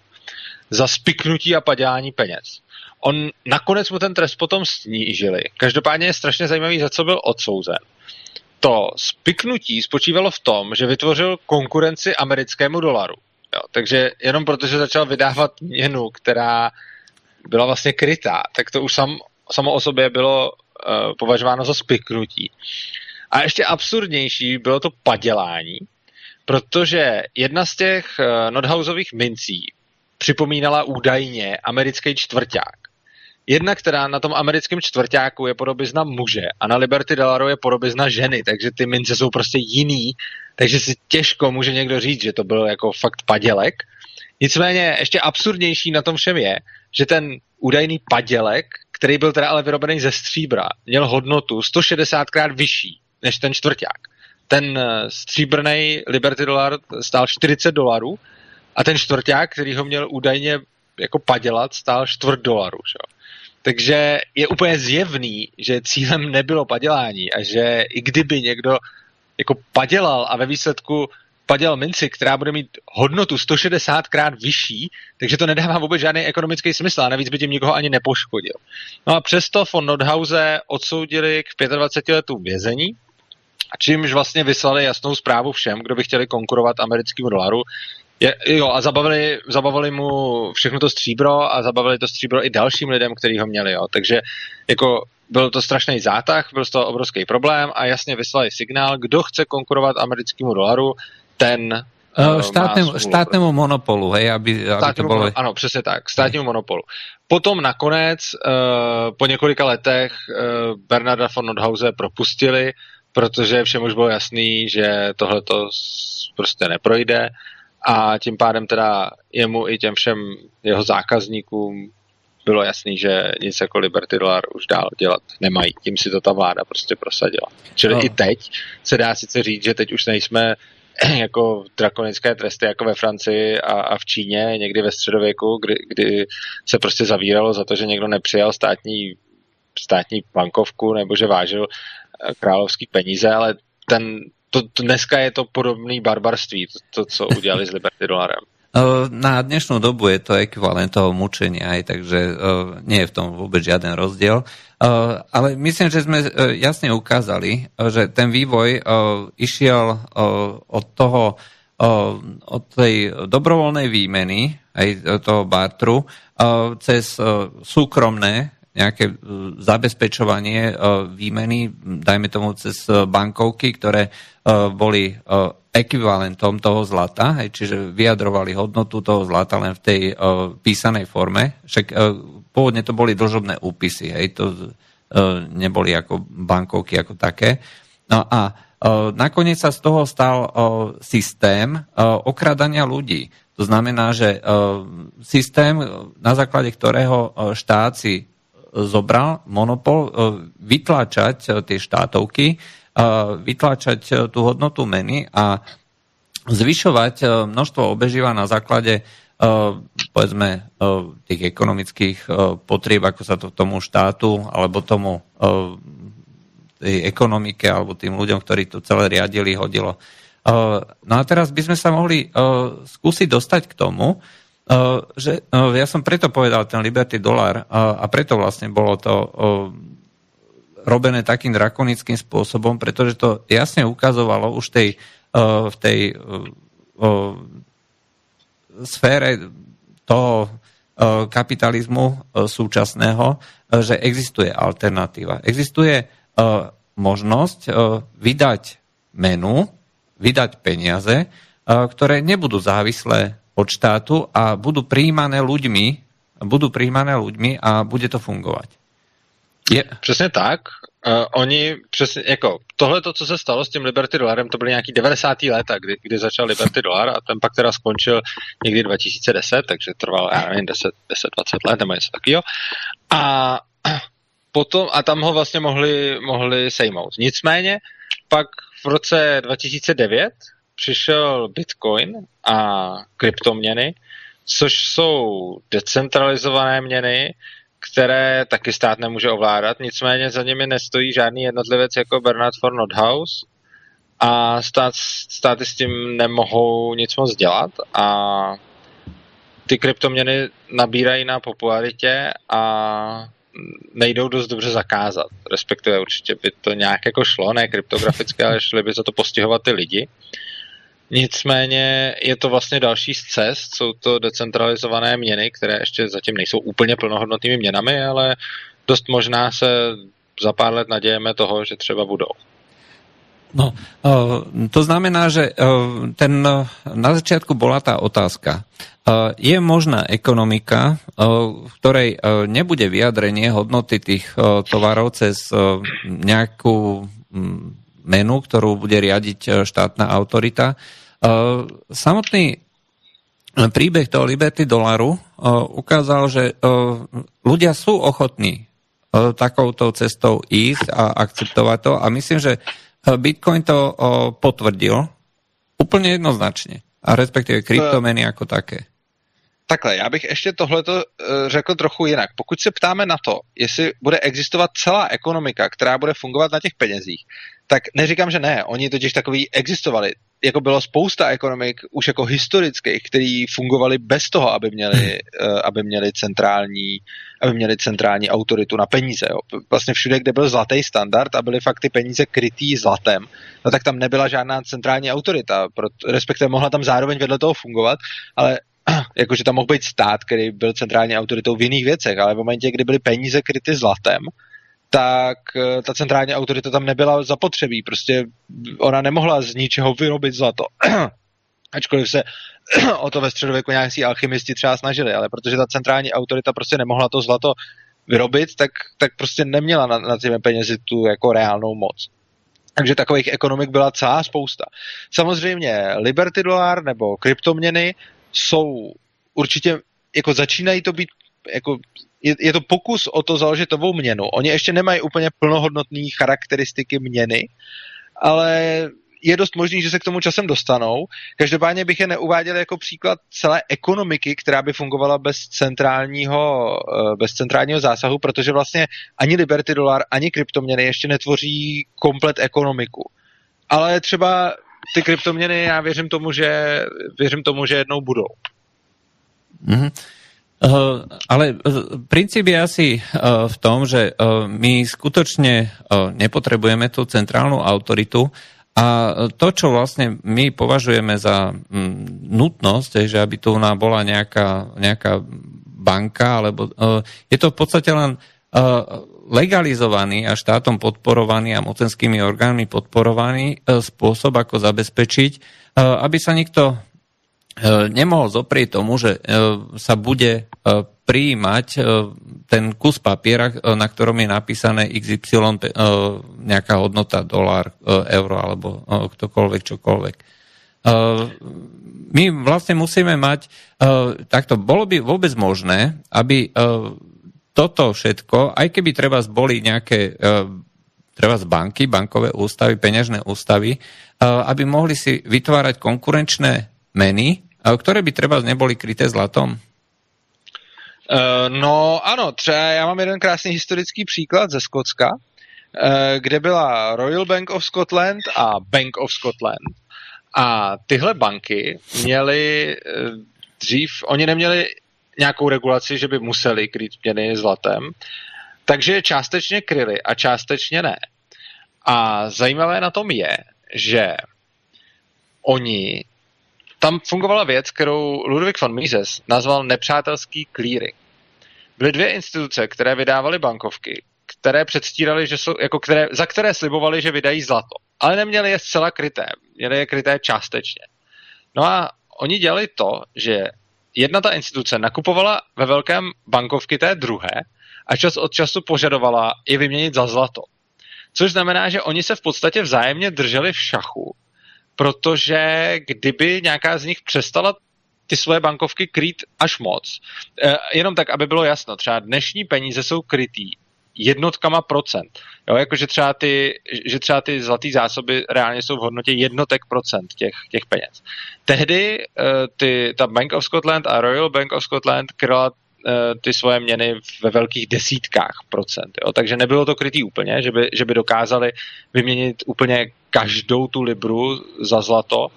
za spiknutí a padělání peněz. On nakonec mu ten trest potom snížili. Každopádně je strašně zajímavý, za co byl odsouzen. To spiknutí spočívalo v tom, že vytvořil konkurenci americkému dolaru. Jo, takže jenom protože začal vydávat měnu, která byla vlastně krytá, tak to už sam, samo o sobě bylo uh, považováno za spiknutí. A ještě absurdnější bylo to padělání, protože jedna z těch uh, Nordhausových mincí připomínala údajně americký čtvrták. Jedna, která na tom americkém čtvrtáku je podobizna muže a na Liberty Dollaru je podobizna ženy, takže ty mince jsou prostě jiný, takže si těžko může někdo říct, že to byl jako fakt padělek. Nicméně ještě absurdnější na tom všem je, že ten údajný padělek, který byl teda ale vyrobený ze stříbra, měl hodnotu 160 krát vyšší než ten čtvrták. Ten eh, stříbrný Liberty dolar stál 40 dolarů a ten čtvrták, který ho měl údajně jako padělat, stál čtvrt dolarů. Že? Takže je úplně zjevný, že cílem nebylo padělání a že i kdyby někdo jako padělal a ve výsledku paděl minci, která bude mít hodnotu 160 krát vyšší, takže to nedává vůbec žádný ekonomický smysl a navíc by tím nikoho ani nepoškodil. No a přesto von Nordhause odsoudili k 25 letům vězení čímž vlastně vyslali jasnou zprávu všem, kdo by chtěli konkurovat americkému dolaru. Je, jo, a zabavili, zabavili mu všechno to stříbro a zabavili to stříbro i dalším lidem, kteří ho měli. Jo. Takže jako byl to strašný zátah, byl to obrovský problém a jasně vyslali signál, kdo chce konkurovat americkému dolaru, ten Uh, štátnému, štátnému monopolu, hej, aby, aby to bylo... Ano, přesně tak, státnímu hej. monopolu. Potom nakonec, uh, po několika letech, uh, Bernarda von Nordhause propustili, protože všem už bylo jasný, že tohle to prostě neprojde a tím pádem teda jemu i těm všem jeho zákazníkům bylo jasný, že nic jako Liberty Dollar už dál dělat nemají. Tím si to ta vláda prostě prosadila. Čili no. i teď se dá sice říct, že teď už nejsme jako drakonické tresty jako ve Francii a, a v Číně někdy ve středověku, kdy, kdy se prostě zavíralo za to, že někdo nepřijal státní, státní bankovku nebo že vážil eh, královský peníze, ale ten, to, dneska je to podobný barbarství, to, to co udělali s Liberty dolarem. Na dnešnú dobu je to ekvivalent toho mučenia, aj, takže nie je v tom vôbec žiaden rozdiel. Ale myslím, že sme jasne ukázali, že ten vývoj išiel od toho, od tej dobrovoľnej výmeny, aj toho bartru, cez súkromné nejaké zabezpečovanie výmeny, dajme tomu cez bankovky, ktoré boli ekvivalentom toho zlata, čiže vyjadrovali hodnotu toho zlata len v tej písanej forme. Však pôvodne to boli dlžobné úpisy, hej, to neboli ako bankovky ako také. No a nakoniec sa z toho stal systém okradania ľudí. To znamená, že systém, na základe ktorého štát si zobral monopol uh, vytlačať uh, tie štátovky, vytláčať tú hodnotu meny a zvyšovať množstvo obeživa na základe povedzme tých ekonomických potrieb, ako sa to tomu štátu alebo tomu tej ekonomike alebo tým ľuďom, ktorí to celé riadili, hodilo. No a teraz by sme sa mohli skúsiť dostať k tomu, že ja som preto povedal ten Liberty Dollar a preto vlastne bolo to robené takým drakonickým spôsobom, pretože to jasne ukazovalo už tej, uh, v tej uh, uh, sfére toho uh, kapitalizmu uh, súčasného, uh, že existuje alternatíva. Existuje uh, možnosť uh, vydať menu, vydať peniaze, uh, ktoré nebudú závislé od štátu a budú príjmané ľuďmi, budú príjmané ľuďmi a bude to fungovať. Je. Přesně tak. Uh, oni přesně, jako tohle, to, co se stalo s tím Liberty dolarem, to byly nějaký 90. léta, kdy, kdy začal Liberty dolar a ten pak teda skončil někdy 2010, takže trval, já nevím, 10, 10 20 let nebo něco takového. A potom, a tam ho vlastně mohli, mohli sejmout. Nicméně, pak v roce 2009 přišel Bitcoin a kryptoměny, což jsou decentralizované měny, které taky stát nemůže ovládat, nicméně za nimi nestojí žádný jednotlivec jako Bernard von Nothaus a stát, státy s tím nemohou nic moc dělat a ty kryptoměny nabírají na popularitě a nejdou dost dobře zakázat. Respektive určitě by to nějak jako šlo, ne kryptograficky, ale šli by za to postihovat ty lidi. Nicméně je to vlastně další z cest, jsou to decentralizované měny, které ještě zatím nejsou úplně plnohodnotnými měnami, ale dost možná se za pár let nadějeme toho, že třeba budou. No, to znamená, že ten, na začiatku bola tá otázka. Je možná ekonomika, v ktorej nebude vyjadrenie hodnoty tých tovarov cez nejakú menu, ktorú bude riadiť e, štátna autorita. E, samotný príbeh toho Liberty dolaru e, ukázal, že ľudia sú ochotní takouto cestou ísť a akceptovať to a myslím, že Bitcoin to potvrdil úplně jednoznačně a respektive kryptomeny jako také. Takhle, já bych ještě tohleto řekl trochu jinak. Pokud se ptáme na to, jestli bude existovat celá ekonomika, která bude fungovat na těch penězích, tak neříkám, že ne. Oni totiž takový existovali. Jako bylo spousta ekonomik už jako historických, který fungovali bez toho, aby měli, uh, aby měli centrální aby měli centrální autoritu na peníze. Jo. Vlastně všude, kde byl zlatý standard a byly fakt ty peníze krytý zlatem, no tak tam nebyla žádná centrální autorita, respektive mohla tam zároveň vedle toho fungovat, ale jakože tam mohl být stát, který byl centrální autoritou v jiných věcech, ale v momentě, kdy byly peníze kryty zlatem, tak eh, ta centrální autorita tam nebyla zapotřebí. Prostě ona nemohla z ničeho vyrobit zlato. Ačkoliv se o to ve středověku nějaký alchymisti třeba snažili, ale protože ta centrální autorita prostě nemohla to zlato vyrobit, tak, tak prostě neměla na, na těmi penězi tu jako reálnou moc. Takže takových ekonomik byla celá spousta. Samozřejmě Liberty dolar nebo kryptoměny jsou určitě, jako začínají to být jako je, je to pokus o to založit novou měnu. Oni ještě nemají úplně plnohodnotné charakteristiky měny, ale je dost možný, že se k tomu časem dostanou. Každopádně bych je neuváděl jako příklad celé ekonomiky, která by fungovala bez centrálního, eh, bez centrálního zásahu, protože vlastně ani Liberty Dollar, ani kryptoměny ještě netvoří komplet ekonomiku. Ale třeba ty kryptoměny, já věřím tomu, že, věřím tomu, že jednou budou. Mm-hmm. Uh, ale uh, princíp je asi uh, v tom, že my skutočne nepotrebujeme tú centrálnu autoritu a to, čo vlastne my považujeme za um, nutnosť, že aby tu bola nejaká, nejaká banka, alebo je to v podstate len legalizovaný a štátom podporovaný a mocenskými orgánmi podporovaný spôsob, ako zabezpečiť, aby sa nikto nemohol zoprieť tomu, že e, sa bude e, prijímať ten kus papiera, na ktorom je napísané XY nejaká hodnota, dolár, euro alebo ktokoľvek, čokoľvek. My vlastne musíme mať, takto bolo by vôbec možné, aby toto všetko, aj keby treba boli nejaké treba z banky, bankové ústavy, peňažné ústavy, aby mohli si vytvárať konkurenčné meny, ktoré by třeba neboli kryté zlatom? Uh, no ano, třeba já mám jeden krásný historický příklad ze Skotska, uh, kde byla Royal Bank of Scotland a Bank of Scotland. A tyhle banky měly uh, dřív, oni neměli nějakou regulaci, že by museli kryt měny zlatem, takže je částečně kryli a částečně ne. A zajímavé na tom je, že oni tam fungovala věc, kterou Ludwig von Mises nazval nepřátelský clearing. Byly dvě instituce, které vydávaly bankovky, které předstírali, že jsou, jako které, za které slibovali, že vydají zlato. Ale neměli je zcela kryté, měli je kryté částečně. No a oni dělali to, že jedna ta instituce nakupovala ve velkém bankovky té druhé a čas od času požadovala je vyměnit za zlato. Což znamená, že oni se v podstatě vzájemně drželi v šachu protože kdyby nějaká z nich přestala ty svoje bankovky krýt až moc, eh, jenom tak, aby bylo jasno, třeba dnešní peníze jsou krytý jednotkama procent. Jo, jakože třeba ty, že třeba ty zlatý zásoby reálně jsou v hodnotě jednotek procent těch, těch peněz. Tehdy uh, ty, ta Bank of Scotland a Royal Bank of Scotland kryla ty svoje měny ve velkých desítkách procent. Jo? Takže nebylo to krytý úplně, že by, že by dokázali vyměnit úplně každou tu libru za zlato,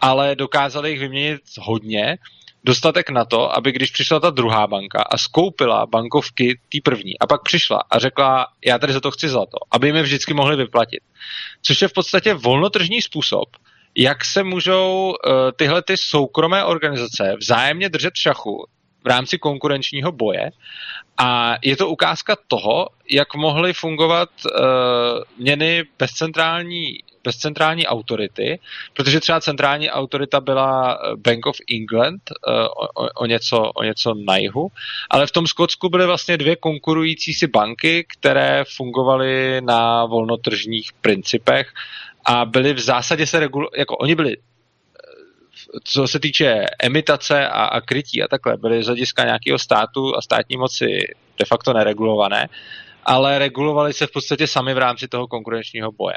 ale dokázali jich vyměnit hodně, dostatek na to, aby když přišla ta druhá banka a skoupila bankovky té první a pak přišla a řekla, já tady za to chci zlato, aby jim je vždycky mohli vyplatit. Což je v podstatě volnotržní způsob, jak se můžou uh, tyhle ty soukromé organizace vzájemně držet v šachu v rámci konkurenčního boje. A je to ukázka toho, jak mohly fungovat uh, měny bez centrální, bez centrální autority, protože třeba centrální autorita byla Bank of England uh, o, o, něco, o něco na jihu, ale v tom Skotsku byly vlastně dvě konkurující si banky, které fungovaly na volnotržních principech a byly v zásadě se regul- jako oni byli co se týče emitace a, a krytí a takhle, byly z hlediska nějakého státu a státní moci de facto neregulované, ale regulovali se v podstatě sami v rámci toho konkurenčního boje.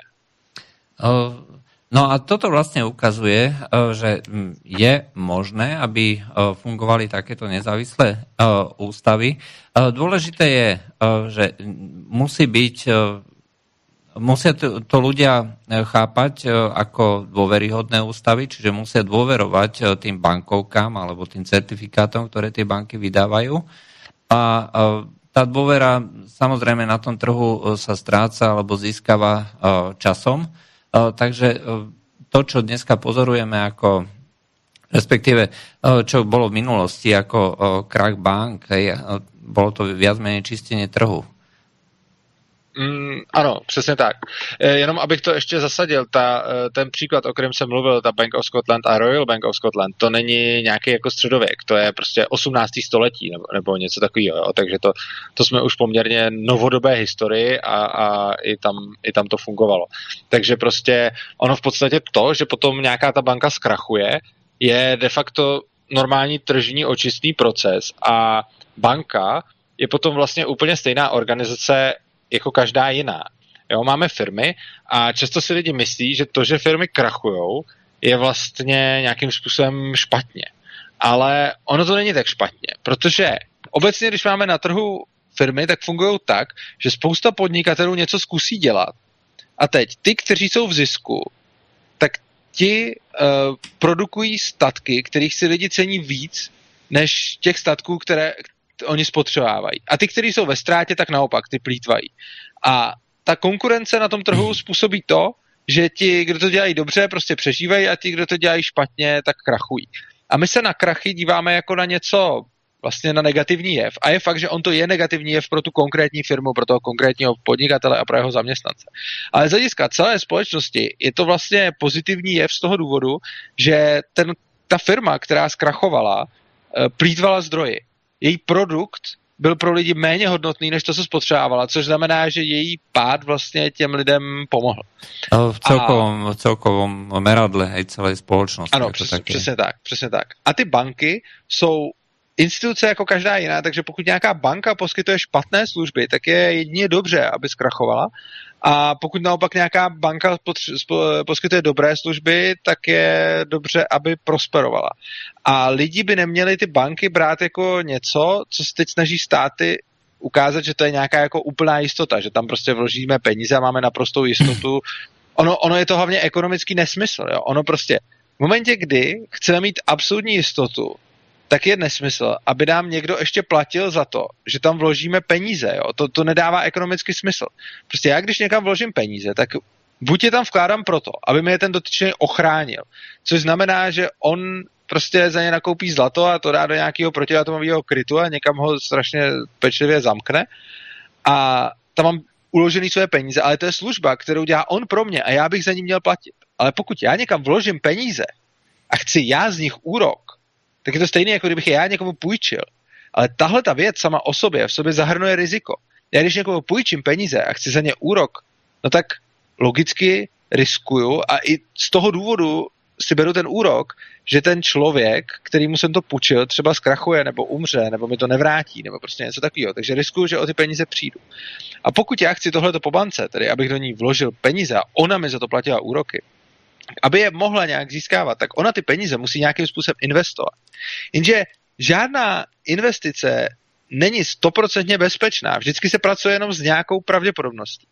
No a toto vlastně ukazuje, že je možné, aby fungovali takéto nezávislé ústavy. Dôležité je, že musí byť musia to, to ľudia e, chápať e, ako dôveryhodné ústavy, čiže musia dôverovať e, tým bankovkám alebo tým certifikátom, ktoré tie banky vydávajú. A tá dôvera samozrejme na tom trhu sa stráca alebo získava časom. Takže to, čo dneska pozorujeme ako respektíve čo bolo v minulosti ako krach bank, bolo to viac menej čistenie trhu. Mm, ano, přesně tak. E, jenom abych to ještě zasadil, ta, e, ten příklad, o kterém jsem mluvil, ta Bank of Scotland a Royal Bank of Scotland, to není nějaký jako středověk, to je prostě 18. století nebo, nebo něco takového, jo? takže to, to jsme už poměrně novodobé historii a, a i, tam, i tam to fungovalo. Takže prostě ono v podstatě to, že potom nějaká ta banka zkrachuje, je de facto normální tržní očistný proces a banka je potom vlastně úplně stejná organizace jako každá jiná. Jo, máme firmy a často si lidi myslí, že to, že firmy krachujou, je vlastně nějakým způsobem špatně. Ale ono to není tak špatně, protože obecně, když máme na trhu firmy, tak fungují tak, že spousta podnikatelů něco zkusí dělat. A teď ty, kteří jsou v zisku, tak ti uh, produkují statky, kterých si lidi cení víc, než těch statků, které oni spotřebovávají. A ty, kteří jsou ve ztrátě, tak naopak, ty plítvají. A ta konkurence na tom trhu způsobí to, že ti, kdo to dělají dobře, prostě přežívají a ti, kdo to dělají špatně, tak krachují. A my se na krachy díváme jako na něco vlastně na negativní jev. A je fakt, že on to je negativní jev pro tu konkrétní firmu, pro toho konkrétního podnikatele a pro jeho zaměstnance. Ale z hlediska celé společnosti je to vlastně pozitivní jev z toho důvodu, že ten, ta firma, která zkrachovala, eh, plítvala zdroji. Její produkt byl pro lidi méně hodnotný, než to, co spotřebovala, což znamená, že její pád vlastně těm lidem pomohl. No, v celkovom, a... v celkovom meradle hej, celé společnosti. Ano, přes, přesně tak, přesně tak. A ty banky jsou instituce jako každá jiná, takže pokud nějaká banka poskytuje špatné služby, tak je jedině dobře, aby zkrachovala. A pokud naopak nějaká banka poskytuje dobré služby, tak je dobře, aby prosperovala. A lidi by neměli ty banky brát jako něco, co se teď snaží státy ukázat, že to je nějaká jako úplná jistota, že tam prostě vložíme peníze a máme naprostou jistotu. Ono, ono je to hlavně ekonomický nesmysl. Jo? Ono prostě v momentě, kdy chceme mít absolutní jistotu, tak je nesmysl, aby nám někdo ještě platil za to, že tam vložíme peníze. Jo? To, to nedává ekonomický smysl. Prostě já, když někam vložím peníze, tak buď je tam vkládám proto, aby je ten dotyčný ochránil. Což znamená, že on prostě za ně nakoupí zlato a to dá do nějakého protiatomového krytu a někam ho strašně pečlivě zamkne. A tam mám uložený své peníze, ale to je služba, kterou dělá on pro mě a já bych za ní měl platit. Ale pokud já někam vložím peníze a chci já z nich úrok, tak je to stejné, jako kdybych já někomu půjčil. Ale tahle ta věc sama o sobě v sobě zahrnuje riziko. Já když někomu půjčím peníze a chci za ně úrok, no tak logicky riskuju a i z toho důvodu si beru ten úrok, že ten člověk, kterýmu jsem to půjčil, třeba zkrachuje nebo umře, nebo mi to nevrátí, nebo prostě něco takového. Takže riskuju, že o ty peníze přijdu. A pokud já chci tohleto po bance, tedy abych do ní vložil peníze a ona mi za to platila úroky, aby je mohla nějak získávat, tak ona ty peníze musí nějakým způsobem investovat. Jenže žádná investice není stoprocentně bezpečná. Vždycky se pracuje jenom s nějakou pravděpodobností.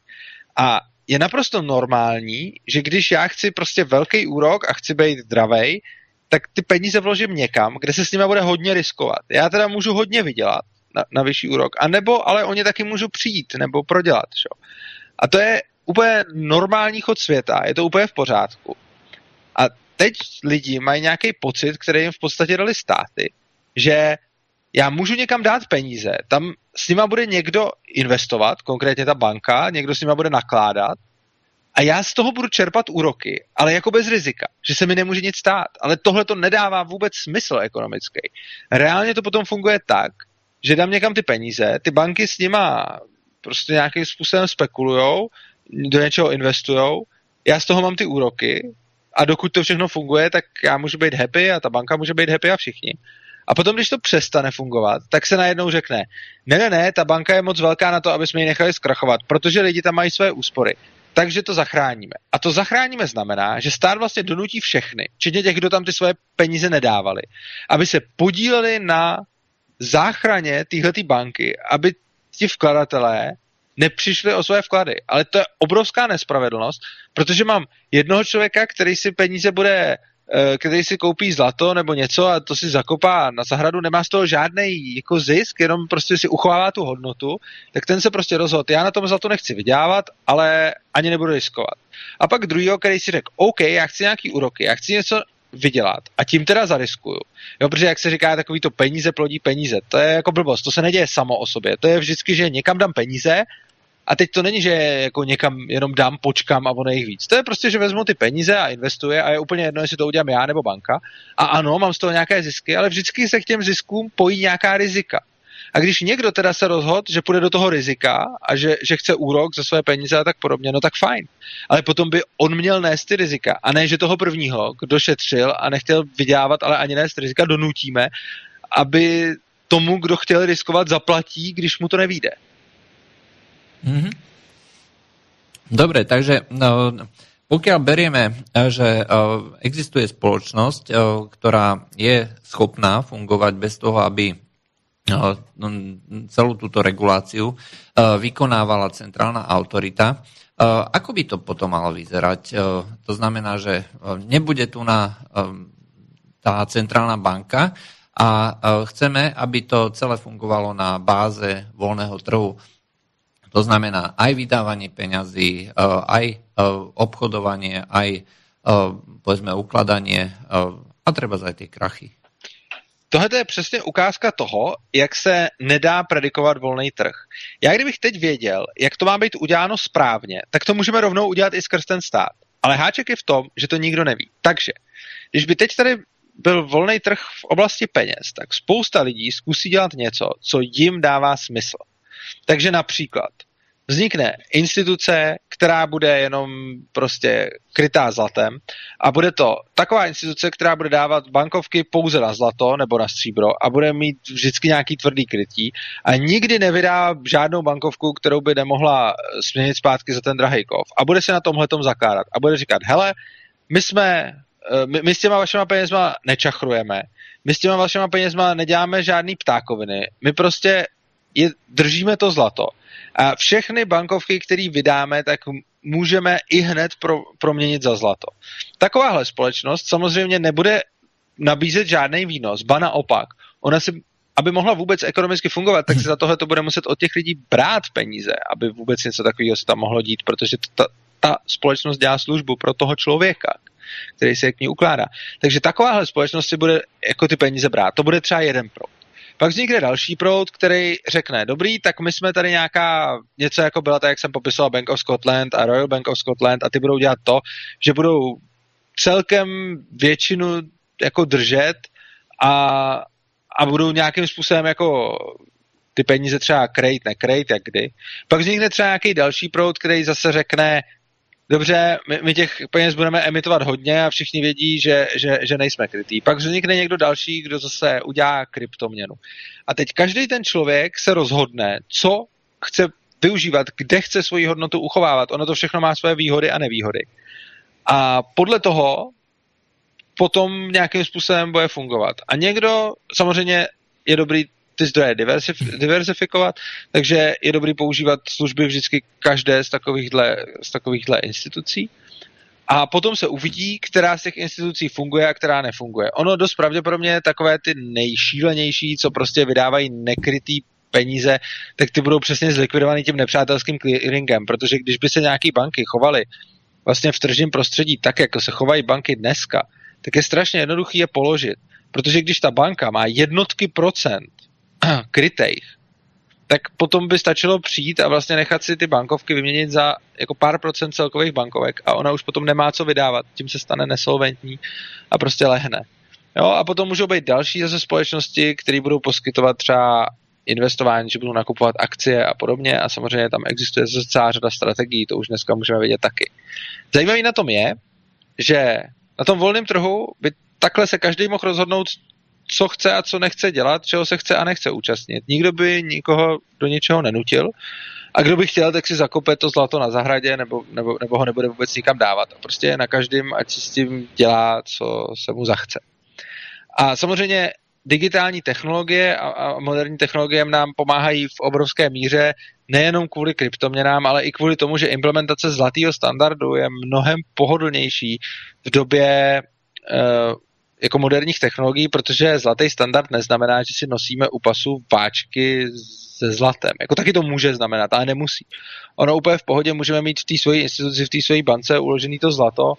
A je naprosto normální, že když já chci prostě velký úrok a chci být dravej, tak ty peníze vložím někam, kde se s nimi bude hodně riskovat. Já teda můžu hodně vydělat na, na vyšší úrok, a nebo ale o ně taky můžu přijít nebo prodělat. Šo? A to je úplně normální chod světa, je to úplně v pořádku. A teď lidi mají nějaký pocit, který jim v podstatě dali státy, že já můžu někam dát peníze, tam s nima bude někdo investovat, konkrétně ta banka, někdo s nima bude nakládat a já z toho budu čerpat úroky, ale jako bez rizika, že se mi nemůže nic stát. Ale tohle to nedává vůbec smysl ekonomický. Reálně to potom funguje tak, že dám někam ty peníze, ty banky s nima prostě nějakým způsobem spekulujou, do něčeho investujou, já z toho mám ty úroky a dokud to všechno funguje, tak já můžu být happy a ta banka může být happy a všichni. A potom, když to přestane fungovat, tak se najednou řekne, ne, ne, ne, ta banka je moc velká na to, aby jsme ji nechali zkrachovat, protože lidi tam mají své úspory. Takže to zachráníme. A to zachráníme znamená, že stát vlastně donutí všechny, včetně těch, kdo tam ty svoje peníze nedávali, aby se podíleli na záchraně téhleté banky, aby ti vkladatelé nepřišli o své vklady. Ale to je obrovská nespravedlnost, protože mám jednoho člověka, který si peníze bude eh, který si koupí zlato nebo něco a to si zakopá na zahradu, nemá z toho žádný jako zisk, jenom prostě si uchovává tu hodnotu, tak ten se prostě rozhodl, já na tom zlato nechci vydělávat, ale ani nebudu riskovat. A pak druhýho, který si řekl, OK, já chci nějaký úroky, já chci něco vydělat a tím teda zariskuju. Jo, protože jak se říká, takový to peníze plodí peníze. To je jako blbost, to se neděje samo o sobě. To je vždycky, že někam dám peníze a teď to není, že jako někam jenom dám, počkám a ono jich víc. To je prostě, že vezmu ty peníze a investuje a je úplně jedno, jestli to udělám já nebo banka. A ano, mám z toho nějaké zisky, ale vždycky se k těm ziskům pojí nějaká rizika. A když někdo teda se rozhodl, že půjde do toho rizika a že, že chce úrok za své peníze a tak podobně, no tak fajn. Ale potom by on měl nést ty rizika. A ne, že toho prvního, kdo šetřil a nechtěl vydělávat, ale ani nést rizika, donutíme, aby tomu, kdo chtěl riskovat, zaplatí, když mu to nevíde. Mm-hmm. Dobre, takže no, pokiaľ berieme, že existuje spoločnosť, ktorá je schopná fungovať bez toho, aby celú túto reguláciu vykonávala centrálna autorita, ako by to potom malo vyzerať? To znamená, že nebude tu na tá centrálna banka a chceme, aby to celé fungovalo na báze voľného trhu. To znamená aj vydávanie peňazí, aj obchodovanie, aj povedzme ukladanie a treba aj tie krachy. Tohle je přesně ukázka toho, jak se nedá predikovat volný trh. Já kdybych teď věděl, jak to má být uděláno správně, tak to můžeme rovnou udělat i skrz ten stát. Ale háček je v tom, že to nikdo neví. Takže, když by teď tady byl volný trh v oblasti peněz, tak spousta lidí zkusí dělat něco, co jim dává smysl. Takže například vznikne instituce, která bude jenom prostě krytá zlatem a bude to taková instituce, která bude dávat bankovky pouze na zlato nebo na stříbro a bude mít vždycky nějaký tvrdý krytí a nikdy nevydá žádnou bankovku, kterou by nemohla směnit zpátky za ten drahý kov a bude se na tomhle zakládat a bude říkat, hele, my jsme my, my s těma vašima penězma nečachrujeme, my s těma vašima penězma neděláme žádný ptákoviny, my prostě je, držíme to zlato a všechny bankovky, které vydáme, tak můžeme i hned pro, proměnit za zlato. Takováhle společnost samozřejmě nebude nabízet žádný výnos, ba naopak. Ona si, aby mohla vůbec ekonomicky fungovat, tak si za tohle to bude muset od těch lidí brát peníze, aby vůbec něco takového se tam mohlo dít, protože ta, ta společnost dělá službu pro toho člověka, který se k ní ukládá. Takže takováhle společnost si bude jako ty peníze brát. To bude třeba jeden proud. Pak vznikne další proud, který řekne, dobrý, tak my jsme tady nějaká, něco jako byla tak, jak jsem popisoval Bank of Scotland a Royal Bank of Scotland a ty budou dělat to, že budou celkem většinu jako držet a, a budou nějakým způsobem jako ty peníze třeba krejt, nekrejt, jak kdy. Pak vznikne třeba nějaký další proud, který zase řekne, dobře, my, my těch peněz budeme emitovat hodně a všichni vědí, že, že, že nejsme krytý. Pak vznikne někdo další, kdo zase udělá kryptoměnu. A teď každý ten člověk se rozhodne, co chce využívat, kde chce svoji hodnotu uchovávat. Ono to všechno má své výhody a nevýhody. A podle toho potom nějakým způsobem bude fungovat. A někdo samozřejmě je dobrý ty zdroje diversif- diversifikovat, takže je dobrý používat služby vždycky každé z takovýchhle, z takovýchhle institucí. A potom se uvidí, která z těch institucí funguje a která nefunguje. Ono dost pravděpodobně takové ty nejšílenější, co prostě vydávají nekrytý peníze, tak ty budou přesně zlikvidovaný tím nepřátelským clearingem, protože když by se nějaké banky chovaly vlastně v tržním prostředí tak, jako se chovají banky dneska, tak je strašně jednoduchý je položit. Protože když ta banka má jednotky procent krytejch, tak potom by stačilo přijít a vlastně nechat si ty bankovky vyměnit za jako pár procent celkových bankovek a ona už potom nemá co vydávat, tím se stane nesolventní a prostě lehne. Jo, a potom můžou být další zase společnosti, které budou poskytovat třeba investování, že budou nakupovat akcie a podobně a samozřejmě tam existuje zase celá řada strategií, to už dneska můžeme vidět taky. Zajímavý na tom je, že na tom volném trhu by takhle se každý mohl rozhodnout, co chce a co nechce dělat, čeho se chce a nechce účastnit. Nikdo by nikoho do něčeho nenutil. A kdo by chtěl, tak si zakope to zlato na zahradě nebo, nebo, nebo ho nebude vůbec nikam dávat. A prostě na každém, ať si s tím dělá, co se mu zachce. A samozřejmě digitální technologie a, a moderní technologie nám pomáhají v obrovské míře nejenom kvůli kryptoměnám, ale i kvůli tomu, že implementace zlatého standardu je mnohem pohodlnější v době uh, jako moderních technologií, protože zlatý standard neznamená, že si nosíme u pasu váčky se zlatem. Jako taky to může znamenat, ale nemusí. Ono úplně v pohodě můžeme mít v té své instituci, v té své bance uložený to zlato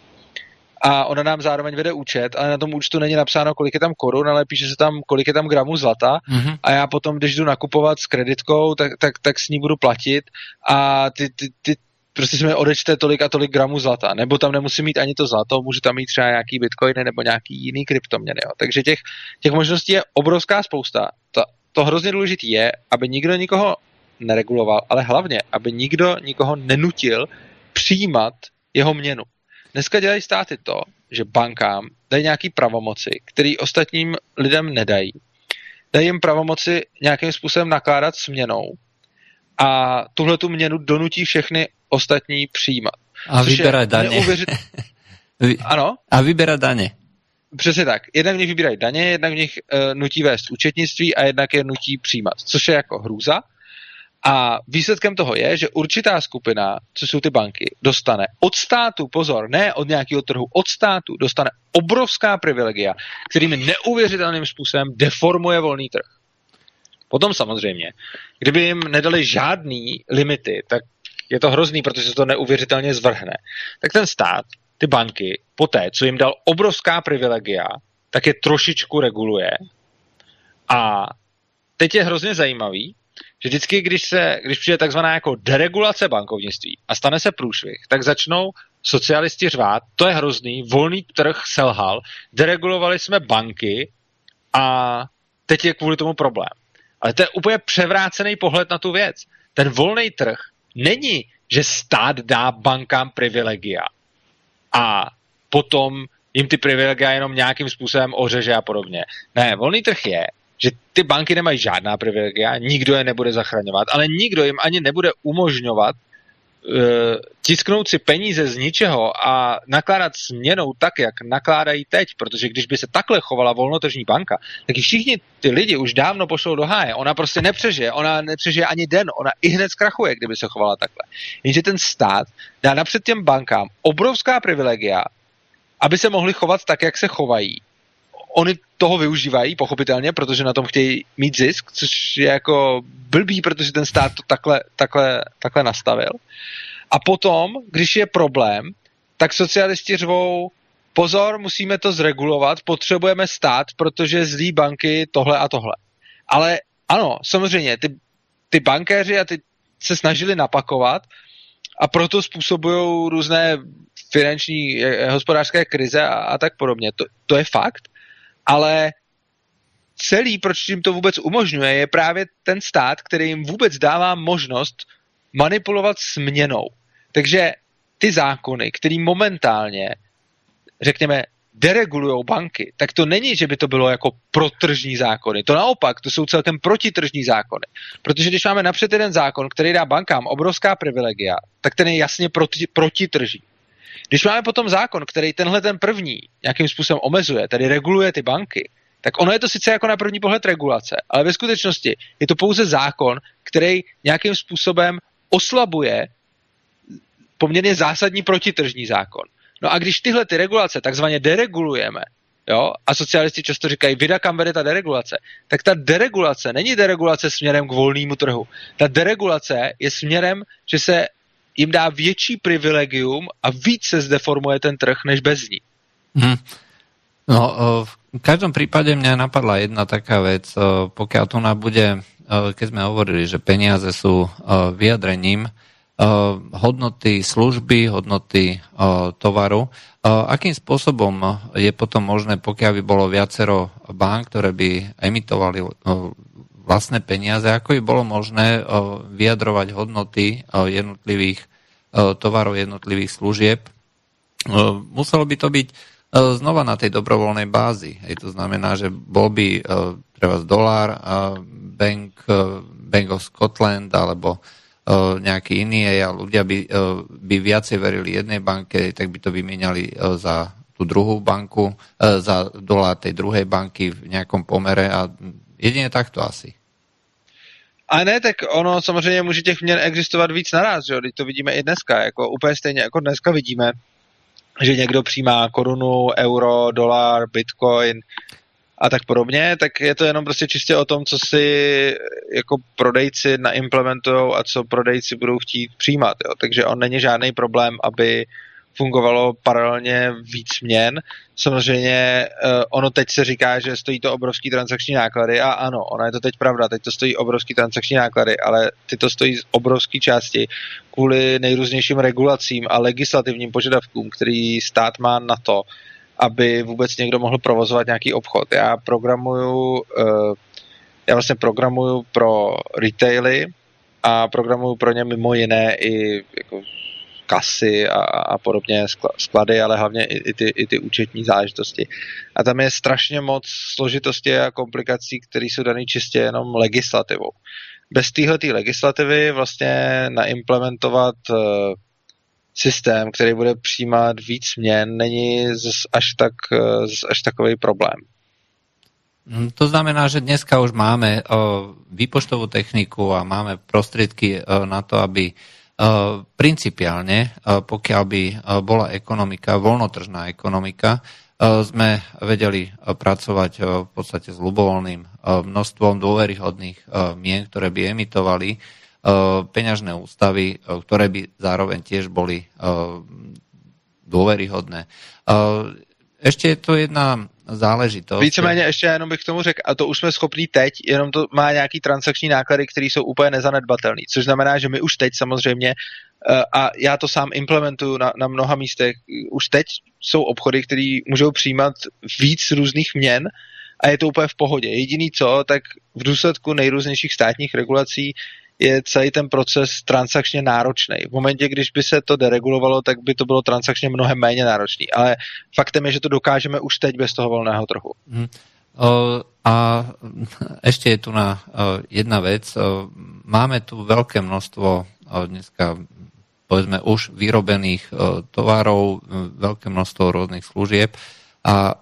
a ona nám zároveň vede účet, ale na tom účtu není napsáno, kolik je tam korun, ale píše se tam, kolik je tam gramů zlata mm-hmm. a já potom, když jdu nakupovat s kreditkou, tak, tak, tak s ní budu platit a ty, ty, ty, prostě si mi odečte tolik a tolik gramů zlata, nebo tam nemusí mít ani to zlato, může tam mít třeba nějaký bitcoiny nebo nějaký jiný kryptoměny. Jo. Takže těch, těch možností je obrovská spousta. To, to hrozně důležité je, aby nikdo nikoho nereguloval, ale hlavně, aby nikdo nikoho nenutil přijímat jeho měnu. Dneska dělají státy to, že bankám dají nějaký pravomoci, který ostatním lidem nedají. Dají jim pravomoci nějakým způsobem nakládat s měnou a tuhle tu měnu donutí všechny ostatní přijímat. A vybírat daně. Neuvěřit... ano? A vybírat daně. Přesně tak. Jednak v nich vybírají daně, jednak v nich uh, nutí vést účetnictví a jednak je nutí přijímat, což je jako hrůza. A výsledkem toho je, že určitá skupina, co jsou ty banky, dostane od státu, pozor, ne od nějakého trhu, od státu, dostane obrovská privilegia, kterými neuvěřitelným způsobem deformuje volný trh. Potom samozřejmě, kdyby jim nedali žádný limity, tak je to hrozný, protože se to neuvěřitelně zvrhne. Tak ten stát, ty banky, poté, co jim dal obrovská privilegia, tak je trošičku reguluje. A teď je hrozně zajímavý, že vždycky, když, se, když přijde takzvaná jako deregulace bankovnictví a stane se průšvih, tak začnou socialisti řvát, to je hrozný, volný trh selhal, deregulovali jsme banky a teď je kvůli tomu problém. Ale to je úplně převrácený pohled na tu věc. Ten volný trh není, že stát dá bankám privilegia a potom jim ty privilegia jenom nějakým způsobem ořeže a podobně. Ne, volný trh je, že ty banky nemají žádná privilegia, nikdo je nebude zachraňovat, ale nikdo jim ani nebude umožňovat tisknout si peníze z ničeho a nakládat směnou tak, jak nakládají teď, protože když by se takhle chovala volnotržní banka, tak i všichni ty lidi už dávno pošlou do háje. Ona prostě nepřežije, ona nepřežije ani den, ona i hned zkrachuje, kdyby se chovala takhle. Jenže ten stát dá napřed těm bankám obrovská privilegia, aby se mohli chovat tak, jak se chovají oni toho využívají, pochopitelně, protože na tom chtějí mít zisk, což je jako blbý, protože ten stát to takhle, takhle, takhle nastavil. A potom, když je problém, tak socialisti řvou, pozor, musíme to zregulovat, potřebujeme stát, protože zlí banky tohle a tohle. Ale ano, samozřejmě, ty, ty bankéři a ty se snažili napakovat a proto způsobují různé finanční, eh, hospodářské krize a, a tak podobně. To, to je fakt, ale celý, proč jim to vůbec umožňuje, je právě ten stát, který jim vůbec dává možnost manipulovat směnou. Takže ty zákony, které momentálně, řekněme, deregulují banky, tak to není, že by to bylo jako protržní zákony. To naopak, to jsou celkem protitržní zákony. Protože když máme napřed jeden zákon, který dá bankám obrovská privilegia, tak ten je jasně proti, protitržní. Když máme potom zákon, který tenhle ten první nějakým způsobem omezuje, tedy reguluje ty banky, tak ono je to sice jako na první pohled regulace, ale ve skutečnosti je to pouze zákon, který nějakým způsobem oslabuje poměrně zásadní protitržní zákon. No a když tyhle ty regulace takzvaně deregulujeme, jo, a socialisti často říkají, vida kam vede ta deregulace, tak ta deregulace není deregulace směrem k volnému trhu. Ta deregulace je směrem, že se jim dá větší privilegium a víc se zdeformuje ten trh než bez ní. Hmm. No, v každom prípade mňa napadla jedna taká vec, pokiaľ tu na bude, keď sme hovorili, že peniaze sú vyjadrením hodnoty služby, hodnoty tovaru, akým spôsobom je potom možné, pokiaľ by bolo viacero bank, ktoré by emitovali vlastné peniaze, ako by bolo možné vyjadrovať hodnoty jednotlivých tovarov, jednotlivých služieb. Muselo by to byť znova na tej dobrovoľnej bázi. Hej, to znamená, že bol by treba z dolár, Bank, Bank of Scotland alebo nejaký iný a ľudia by, by viacej verili jednej banke, tak by to vymieniali za tú druhú banku, za dolár tej druhej banky v nejakom pomere a jedine takto asi. A ne, tak ono samozřejmě může těch měn existovat víc naraz, že jo? Teď to vidíme i dneska, jako úplně stejně jako dneska vidíme, že někdo přijímá korunu, euro, dolar, bitcoin a tak podobně, tak je to jenom prostě čistě o tom, co si jako prodejci naimplementují a co prodejci budou chtít přijímat. Jo? Takže on není žádný problém, aby fungovalo paralelně víc měn. Samozřejmě uh, ono teď se říká, že stojí to obrovský transakční náklady a ano, ono je to teď pravda, teď to stojí obrovský transakční náklady, ale ty to stojí z obrovské části kvůli nejrůznějším regulacím a legislativním požadavkům, který stát má na to, aby vůbec někdo mohl provozovat nějaký obchod. Já programuju, uh, já vlastně programuju pro retaily a programuju pro ně mimo jiné i jako kasy a, a podobně, sklady, ale hlavně i, i, ty, i ty účetní záležitosti. A tam je strašně moc složitosti a komplikací, které jsou dané čistě jenom legislativou. bez téhle legislativy vlastně naimplementovat uh, systém, který bude přijímat víc měn, není až, tak, až takový problém. Hm, to znamená, že dneska už máme výpočtovú techniku a máme prostriedky na to, aby principiálne, pokiaľ by bola ekonomika, voľnotržná ekonomika, sme vedeli pracovať v podstate s ľubovoľným množstvom dôveryhodných mien, ktoré by emitovali peňažné ústavy, ktoré by zároveň tiež boli dôveryhodné. Ešte je to jedna záležitost. Víceméně ještě jenom bych k tomu řekl, a to už jsme schopní teď, jenom to má nějaký transakční náklady, které jsou úplně nezanedbatelné. Což znamená, že my už teď samozřejmě, eh, a já to sám implementuju na, na mnoha místech, už teď jsou obchody, které můžou přijímat víc různých měn a je to úplně v pohodě. Jediný co, tak v důsledku nejrůznějších státních regulací je celý ten proces transakčně náročný. V momentě, když by se to deregulovalo, tak by to bylo transakčně mnohem méně náročný. Ale faktem je, že to dokážeme už teď bez toho volného trhu. Hmm. A ešte je tu na jedna vec. Máme tu veľké množstvo dneska povedzme už vyrobených tovarov, veľké množstvo rôznych služieb a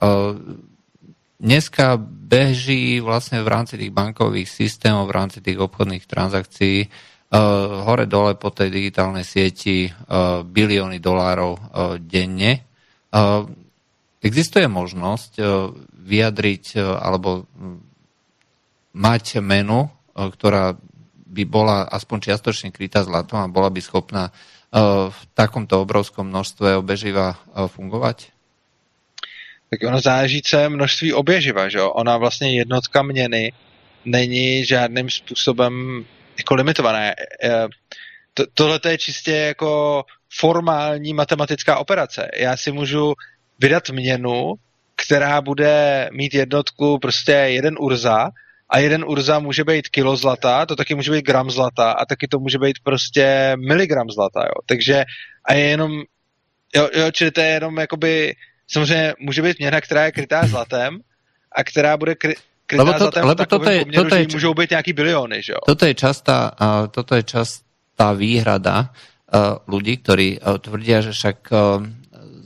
dneska beží vlastne v rámci tých bankových systémov, v rámci tých obchodných transakcií uh, hore-dole po tej digitálnej sieti uh, bilióny dolárov uh, denne. Uh, existuje možnosť uh, vyjadriť uh, alebo um, mať menu, uh, ktorá by bola aspoň čiastočne krytá zlatom a bola by schopná uh, v takomto obrovskom množstve obeživa uh, fungovať? Tak ono záleží, co je množství oběživa, že jo? Ona vlastně jednotka měny není žádným způsobem jako limitované. To, tohle je čistě jako formální matematická operace. Já si můžu vydat měnu, která bude mít jednotku prostě jeden urza a jeden urza může být kilo zlata, to taky může být gram zlata a taky to může být prostě miligram zlata, jo. Takže a je jenom, jo, jo čili to je jenom jakoby samozřejmě může být měna, která je krytá zlatem a která bude kry, krytá lebo to, zlatem lebo toto je, poměru, toto je, že můžou být nějaký biliony. Že jo? Toto je častá, uh, toto je častá výhrada uh, ľudí, ktorí uh, tvrdia, že však uh,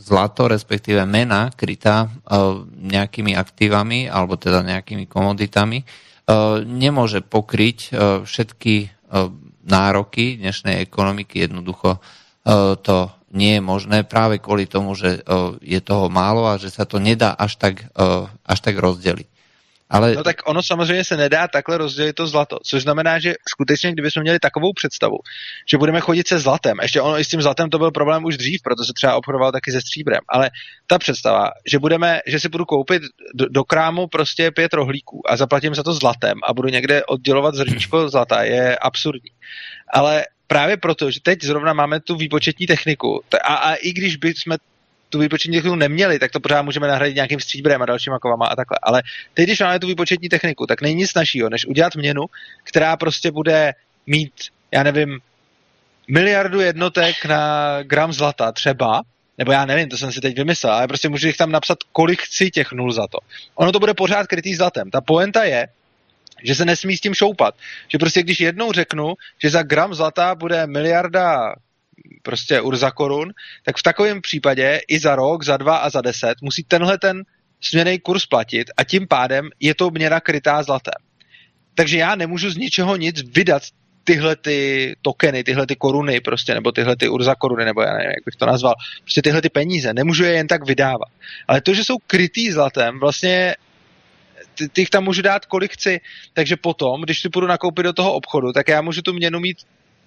zlato, respektíve mena krytá uh, nejakými aktívami alebo teda nejakými komoditami uh, nemôže pokryť uh, všetky uh, nároky dnešnej ekonomiky. Jednoducho uh, to nie je možné práve kvôli tomu, že je toho málo a že sa to nedá až tak, až tak rozdeliť. Ale... No tak ono samozřejmě se nedá takhle rozdělit to zlato, což znamená, že skutečně, kdybychom měli takovou představu, že budeme chodit se zlatem, ještě ono i s tím zlatem to byl problém už dřív, proto se třeba obchodoval taky se stříbrem, ale ta představa, že budeme, že si budu koupit do, do krámu prostě pět rohlíků a zaplatím za to zlatem a budu někde oddělovat zrníčko zlata, je absurdní. Ale právě proto, že teď zrovna máme tu výpočetní techniku a, a i když by jsme tu výpočetní techniku neměli, tak to pořád můžeme nahradit nějakým stříbrem a dalšíma kovama a takhle. Ale teď, když máme tu výpočetní techniku, tak není nic našího, než udělat měnu, která prostě bude mít, já nevím, miliardu jednotek na gram zlata třeba, nebo já nevím, to jsem si teď vymyslel, ale prostě můžu jich tam napsat, kolik chci těch nul za to. Ono to bude pořád krytý zlatem. Ta poenta je, že se nesmí s tím šoupat. Že prostě když jednou řeknu, že za gram zlata bude miliarda prostě urza korun, tak v takovém případě i za rok, za dva a za deset musí tenhle ten směný kurz platit a tím pádem je to měna krytá zlatem. Takže já nemůžu z ničeho nic vydat tyhle ty tokeny, tyhle ty koruny prostě, nebo tyhle ty urza koruny, nebo já nevím, jak bych to nazval, prostě tyhle ty peníze, nemůžu je jen tak vydávat. Ale to, že jsou krytý zlatem, vlastně ty, ty tam můžu dát kolik chci, takže potom, když si půjdu nakoupit do toho obchodu, tak já můžu tu měnu mít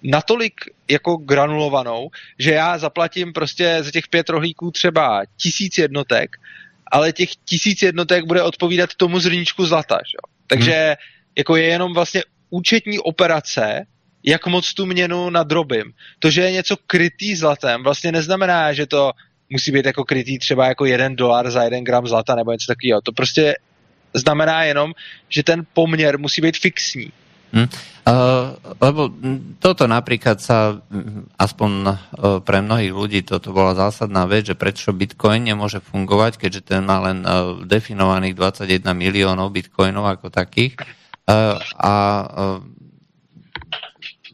natolik jako granulovanou, že já zaplatím prostě za těch pět rohlíků třeba tisíc jednotek, ale těch tisíc jednotek bude odpovídat tomu zrníčku zlata. Že? Takže hmm. jako je jenom vlastně účetní operace, jak moc tu měnu nadrobím. To, že je něco krytý zlatem, vlastně neznamená, že to musí být jako krytý třeba jako jeden dolar za jeden gram zlata nebo něco takového. To prostě znamená jenom, že ten poměr musí být fixní. Hmm. Uh, lebo toto napríklad sa, aspoň uh, pre mnohých ľudí, toto bola zásadná vec, že prečo Bitcoin nemôže fungovať, keďže ten má len uh, definovaných 21 miliónov Bitcoinov ako takých. Uh, a uh,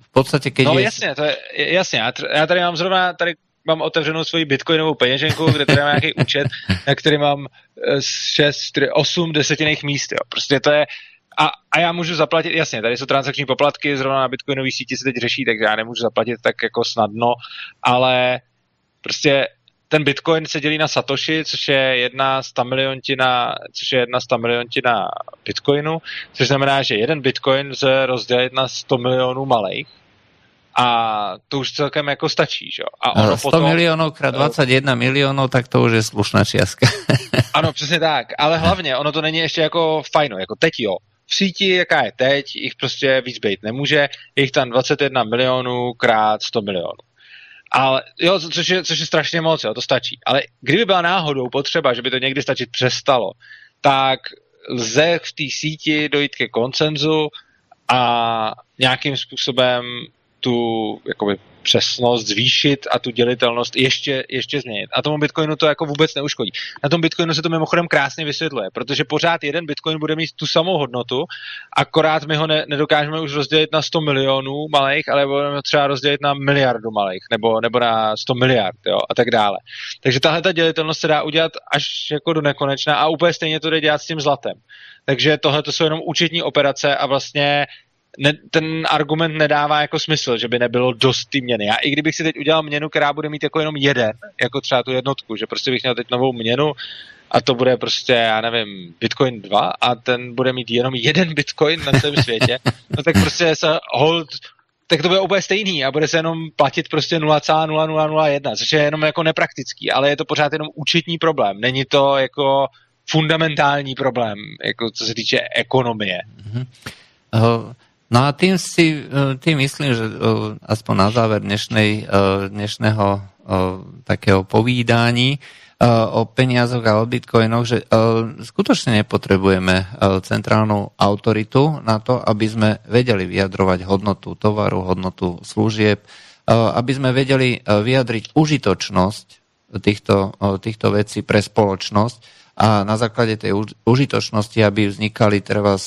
V podstatě, keď No je... jasně, to je, jasně. Já, já tady mám zrovna, tady mám otevřenou svoji bitcoinovou peněženku, kde tady mám nějaký účet, na který mám 6, 4, 8 desetinných míst. Jo. Prostě to je, a, a já můžu zaplatit, jasně, tady jsou transakční poplatky, zrovna na bitcoinové síti se teď řeší, takže já nemůžu zaplatit tak jako snadno, ale prostě ten bitcoin se dělí na satoshi, což je jedna stamiliontina, což je jedna stamiliontina bitcoinu, což znamená, že jeden bitcoin lze rozdělit na 100 milionů malých a to už celkem jako stačí, že? A ono 100 potom, milionů krát 21 milionů, tak to už je slušná čiastka. ano, přesně tak, ale hlavně ono to není ještě jako fajno, jako teď jo. V síti, jaká je teď, jich prostě víc být nemůže, je jich tam 21 milionů krát 100 milionů. Ale jo, což je, což je strašně moc, jo, to stačí. Ale kdyby byla náhodou potřeba, že by to někdy stačit přestalo, tak lze v té síti dojít ke koncenzu a nějakým způsobem tu jakoby, přesnost zvýšit a tu dělitelnost ještě, ještě změnit. A tomu Bitcoinu to jako vůbec neuškodí. Na tom Bitcoinu se to mimochodem krásně vysvětluje, protože pořád jeden Bitcoin bude mít tu samou hodnotu, akorát my ho ne, nedokážeme už rozdělit na 100 milionů malých, ale budeme třeba rozdělit na miliardu malých, nebo, nebo na 100 miliard, jo, a tak dále. Takže tahle ta dělitelnost se dá udělat až jako do nekonečna a úplně stejně to jde dělat s tím zlatem. Takže tohle to jsou jenom účetní operace a vlastně ne, ten argument nedává jako smysl, že by nebylo dost ty měny. Já i kdybych si teď udělal měnu, která bude mít jako jenom jeden, jako třeba tu jednotku, že prostě bych měl teď novou měnu a to bude prostě, já nevím, Bitcoin 2 a ten bude mít jenom jeden Bitcoin na celém světě, no tak prostě se hold tak to bude úplně stejný a bude se jenom platit prostě 0,0001, což je jenom jako nepraktický, ale je to pořád jenom účetní problém. Není to jako fundamentální problém, jako co se týče ekonomie. Mm-hmm. Uh, No a tým si e, tým myslím, že e, aspoň na záver dnešnej, e, dnešného takého povídání o peniazoch a o bitcoinoch, že skutočne nepotrebujeme centrálnu autoritu na to, aby sme vedeli vyjadrovať hodnotu tovaru, hodnotu služieb, aby sme vedeli vyjadriť užitočnosť týchto, týchto vecí pre spoločnosť a na základe tej užitočnosti, aby vznikali treba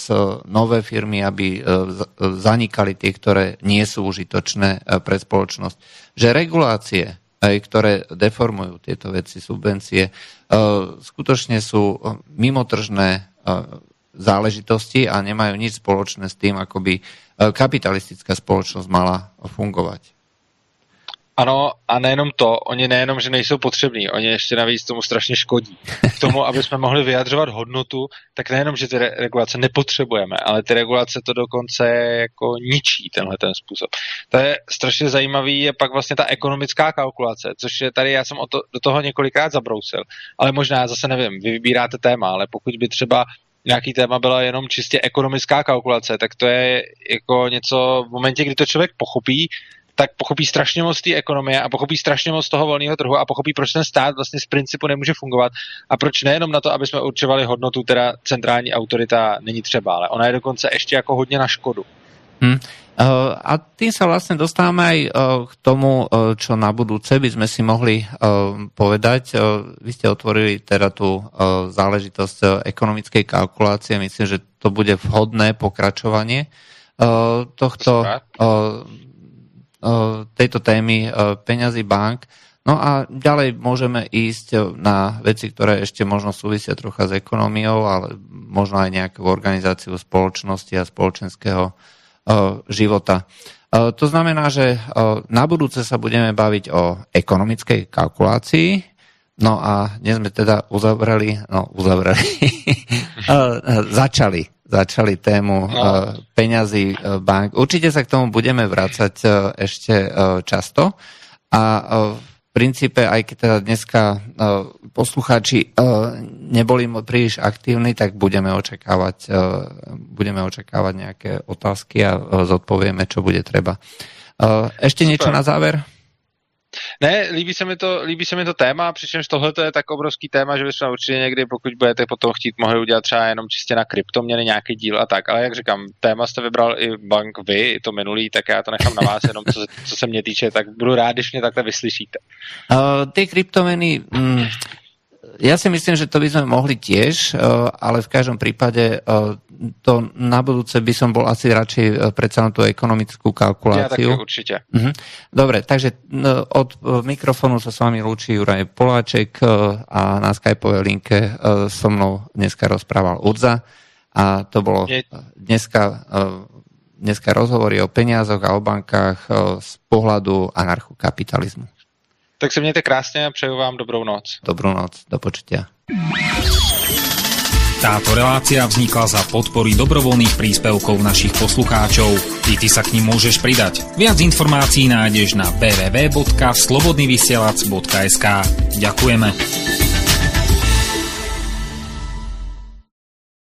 nové firmy, aby e, zanikali tie, ktoré nie sú užitočné e, pre spoločnosť. Že regulácie, ktoré deformujú tieto veci, subvencie, e, skutočne sú mimotržné záležitosti a nemajú nič spoločné s tým, ako by kapitalistická spoločnosť mala fungovať. Ano, a nejenom to, oni nejenom, že nejsou potřební, oni ještě navíc tomu strašně škodí. K tomu, aby jsme mohli vyjadřovat hodnotu, tak nejenom, že ty regulace nepotřebujeme, ale ty regulace to dokonce jako ničí tenhle ten způsob. To je strašně zajímavý, je pak vlastně ta ekonomická kalkulace, což je tady, já jsem o to, do toho několikrát zabrousil, ale možná zase nevím, vy vybíráte téma, ale pokud by třeba nějaký téma byla jenom čistě ekonomická kalkulace, tak to je jako něco v momentě, kdy to člověk pochopí, tak pochopí strašně moc té ekonomie a pochopí strašně moc toho volného trhu a pochopí, proč ten stát vlastně z principu nemůže fungovat a proč nejenom na to, aby jsme určovali hodnotu, teda centrální autorita není třeba, ale ona je dokonce ještě jako hodně na škodu. Hmm. A tým sa vlastne dostávame aj eh, k tomu, eh, čo na budúce by sme si mohli povedať. Vy ste otvorili teda tú záležitosť ekonomickej kalkulácie. Myslím, že to bude vhodné pokračovanie tohto tejto témy peňazí bank. No a ďalej môžeme ísť na veci, ktoré ešte možno súvisia trocha s ekonómiou, ale možno aj nejakú organizáciu spoločnosti a spoločenského života. To znamená, že na budúce sa budeme baviť o ekonomickej kalkulácii, no a dnes sme teda uzavreli, no uzavreli, začali začali tému no. peňazí bank. Určite sa k tomu budeme vrácať ešte často a v princípe, aj keď teda dneska poslucháči neboli príliš aktívni, tak budeme očakávať, budeme očakávať nejaké otázky a zodpovieme, čo bude treba. Ešte Super. niečo na záver? Ne, líbí se mi to, líbí se mi to téma, přičemž tohle je tak obrovský téma, že bychom určitě někdy, pokud budete potom chtít, mohli udělat třeba jenom čistě na kryptoměny nějaký díl a tak. Ale jak říkám, téma jste vybral i bank vy, i to minulý, tak já to nechám na vás, jenom co, co se mě týče, tak budu rád, když mě takhle vyslyšíte. Uh, ty kryptoměny, mm, ja si myslím, že to by sme mohli tiež, ale v každom prípade to na budúce by som bol asi radšej pre celú tú ekonomickú kalkuláciu. Ja určite. Uh-huh. Dobre, takže od mikrofónu sa s vami lúči Juraj Poláček a na Skypeovej linke so mnou dneska rozprával Udza a to bolo dneska dneska rozhovory o peniazoch a o bankách z pohľadu anarchokapitalizmu. Tak se mějte krásně a přeju vám dobrou noc. Dobrou noc, do počutia. Táto relácia vznikla za podpory dobrovoľných príspevkov našich poslucháčov. I ty sa k ním môžeš pridať. Viac informácií nájdeš na www.slobodnyvysielac.sk Ďakujeme.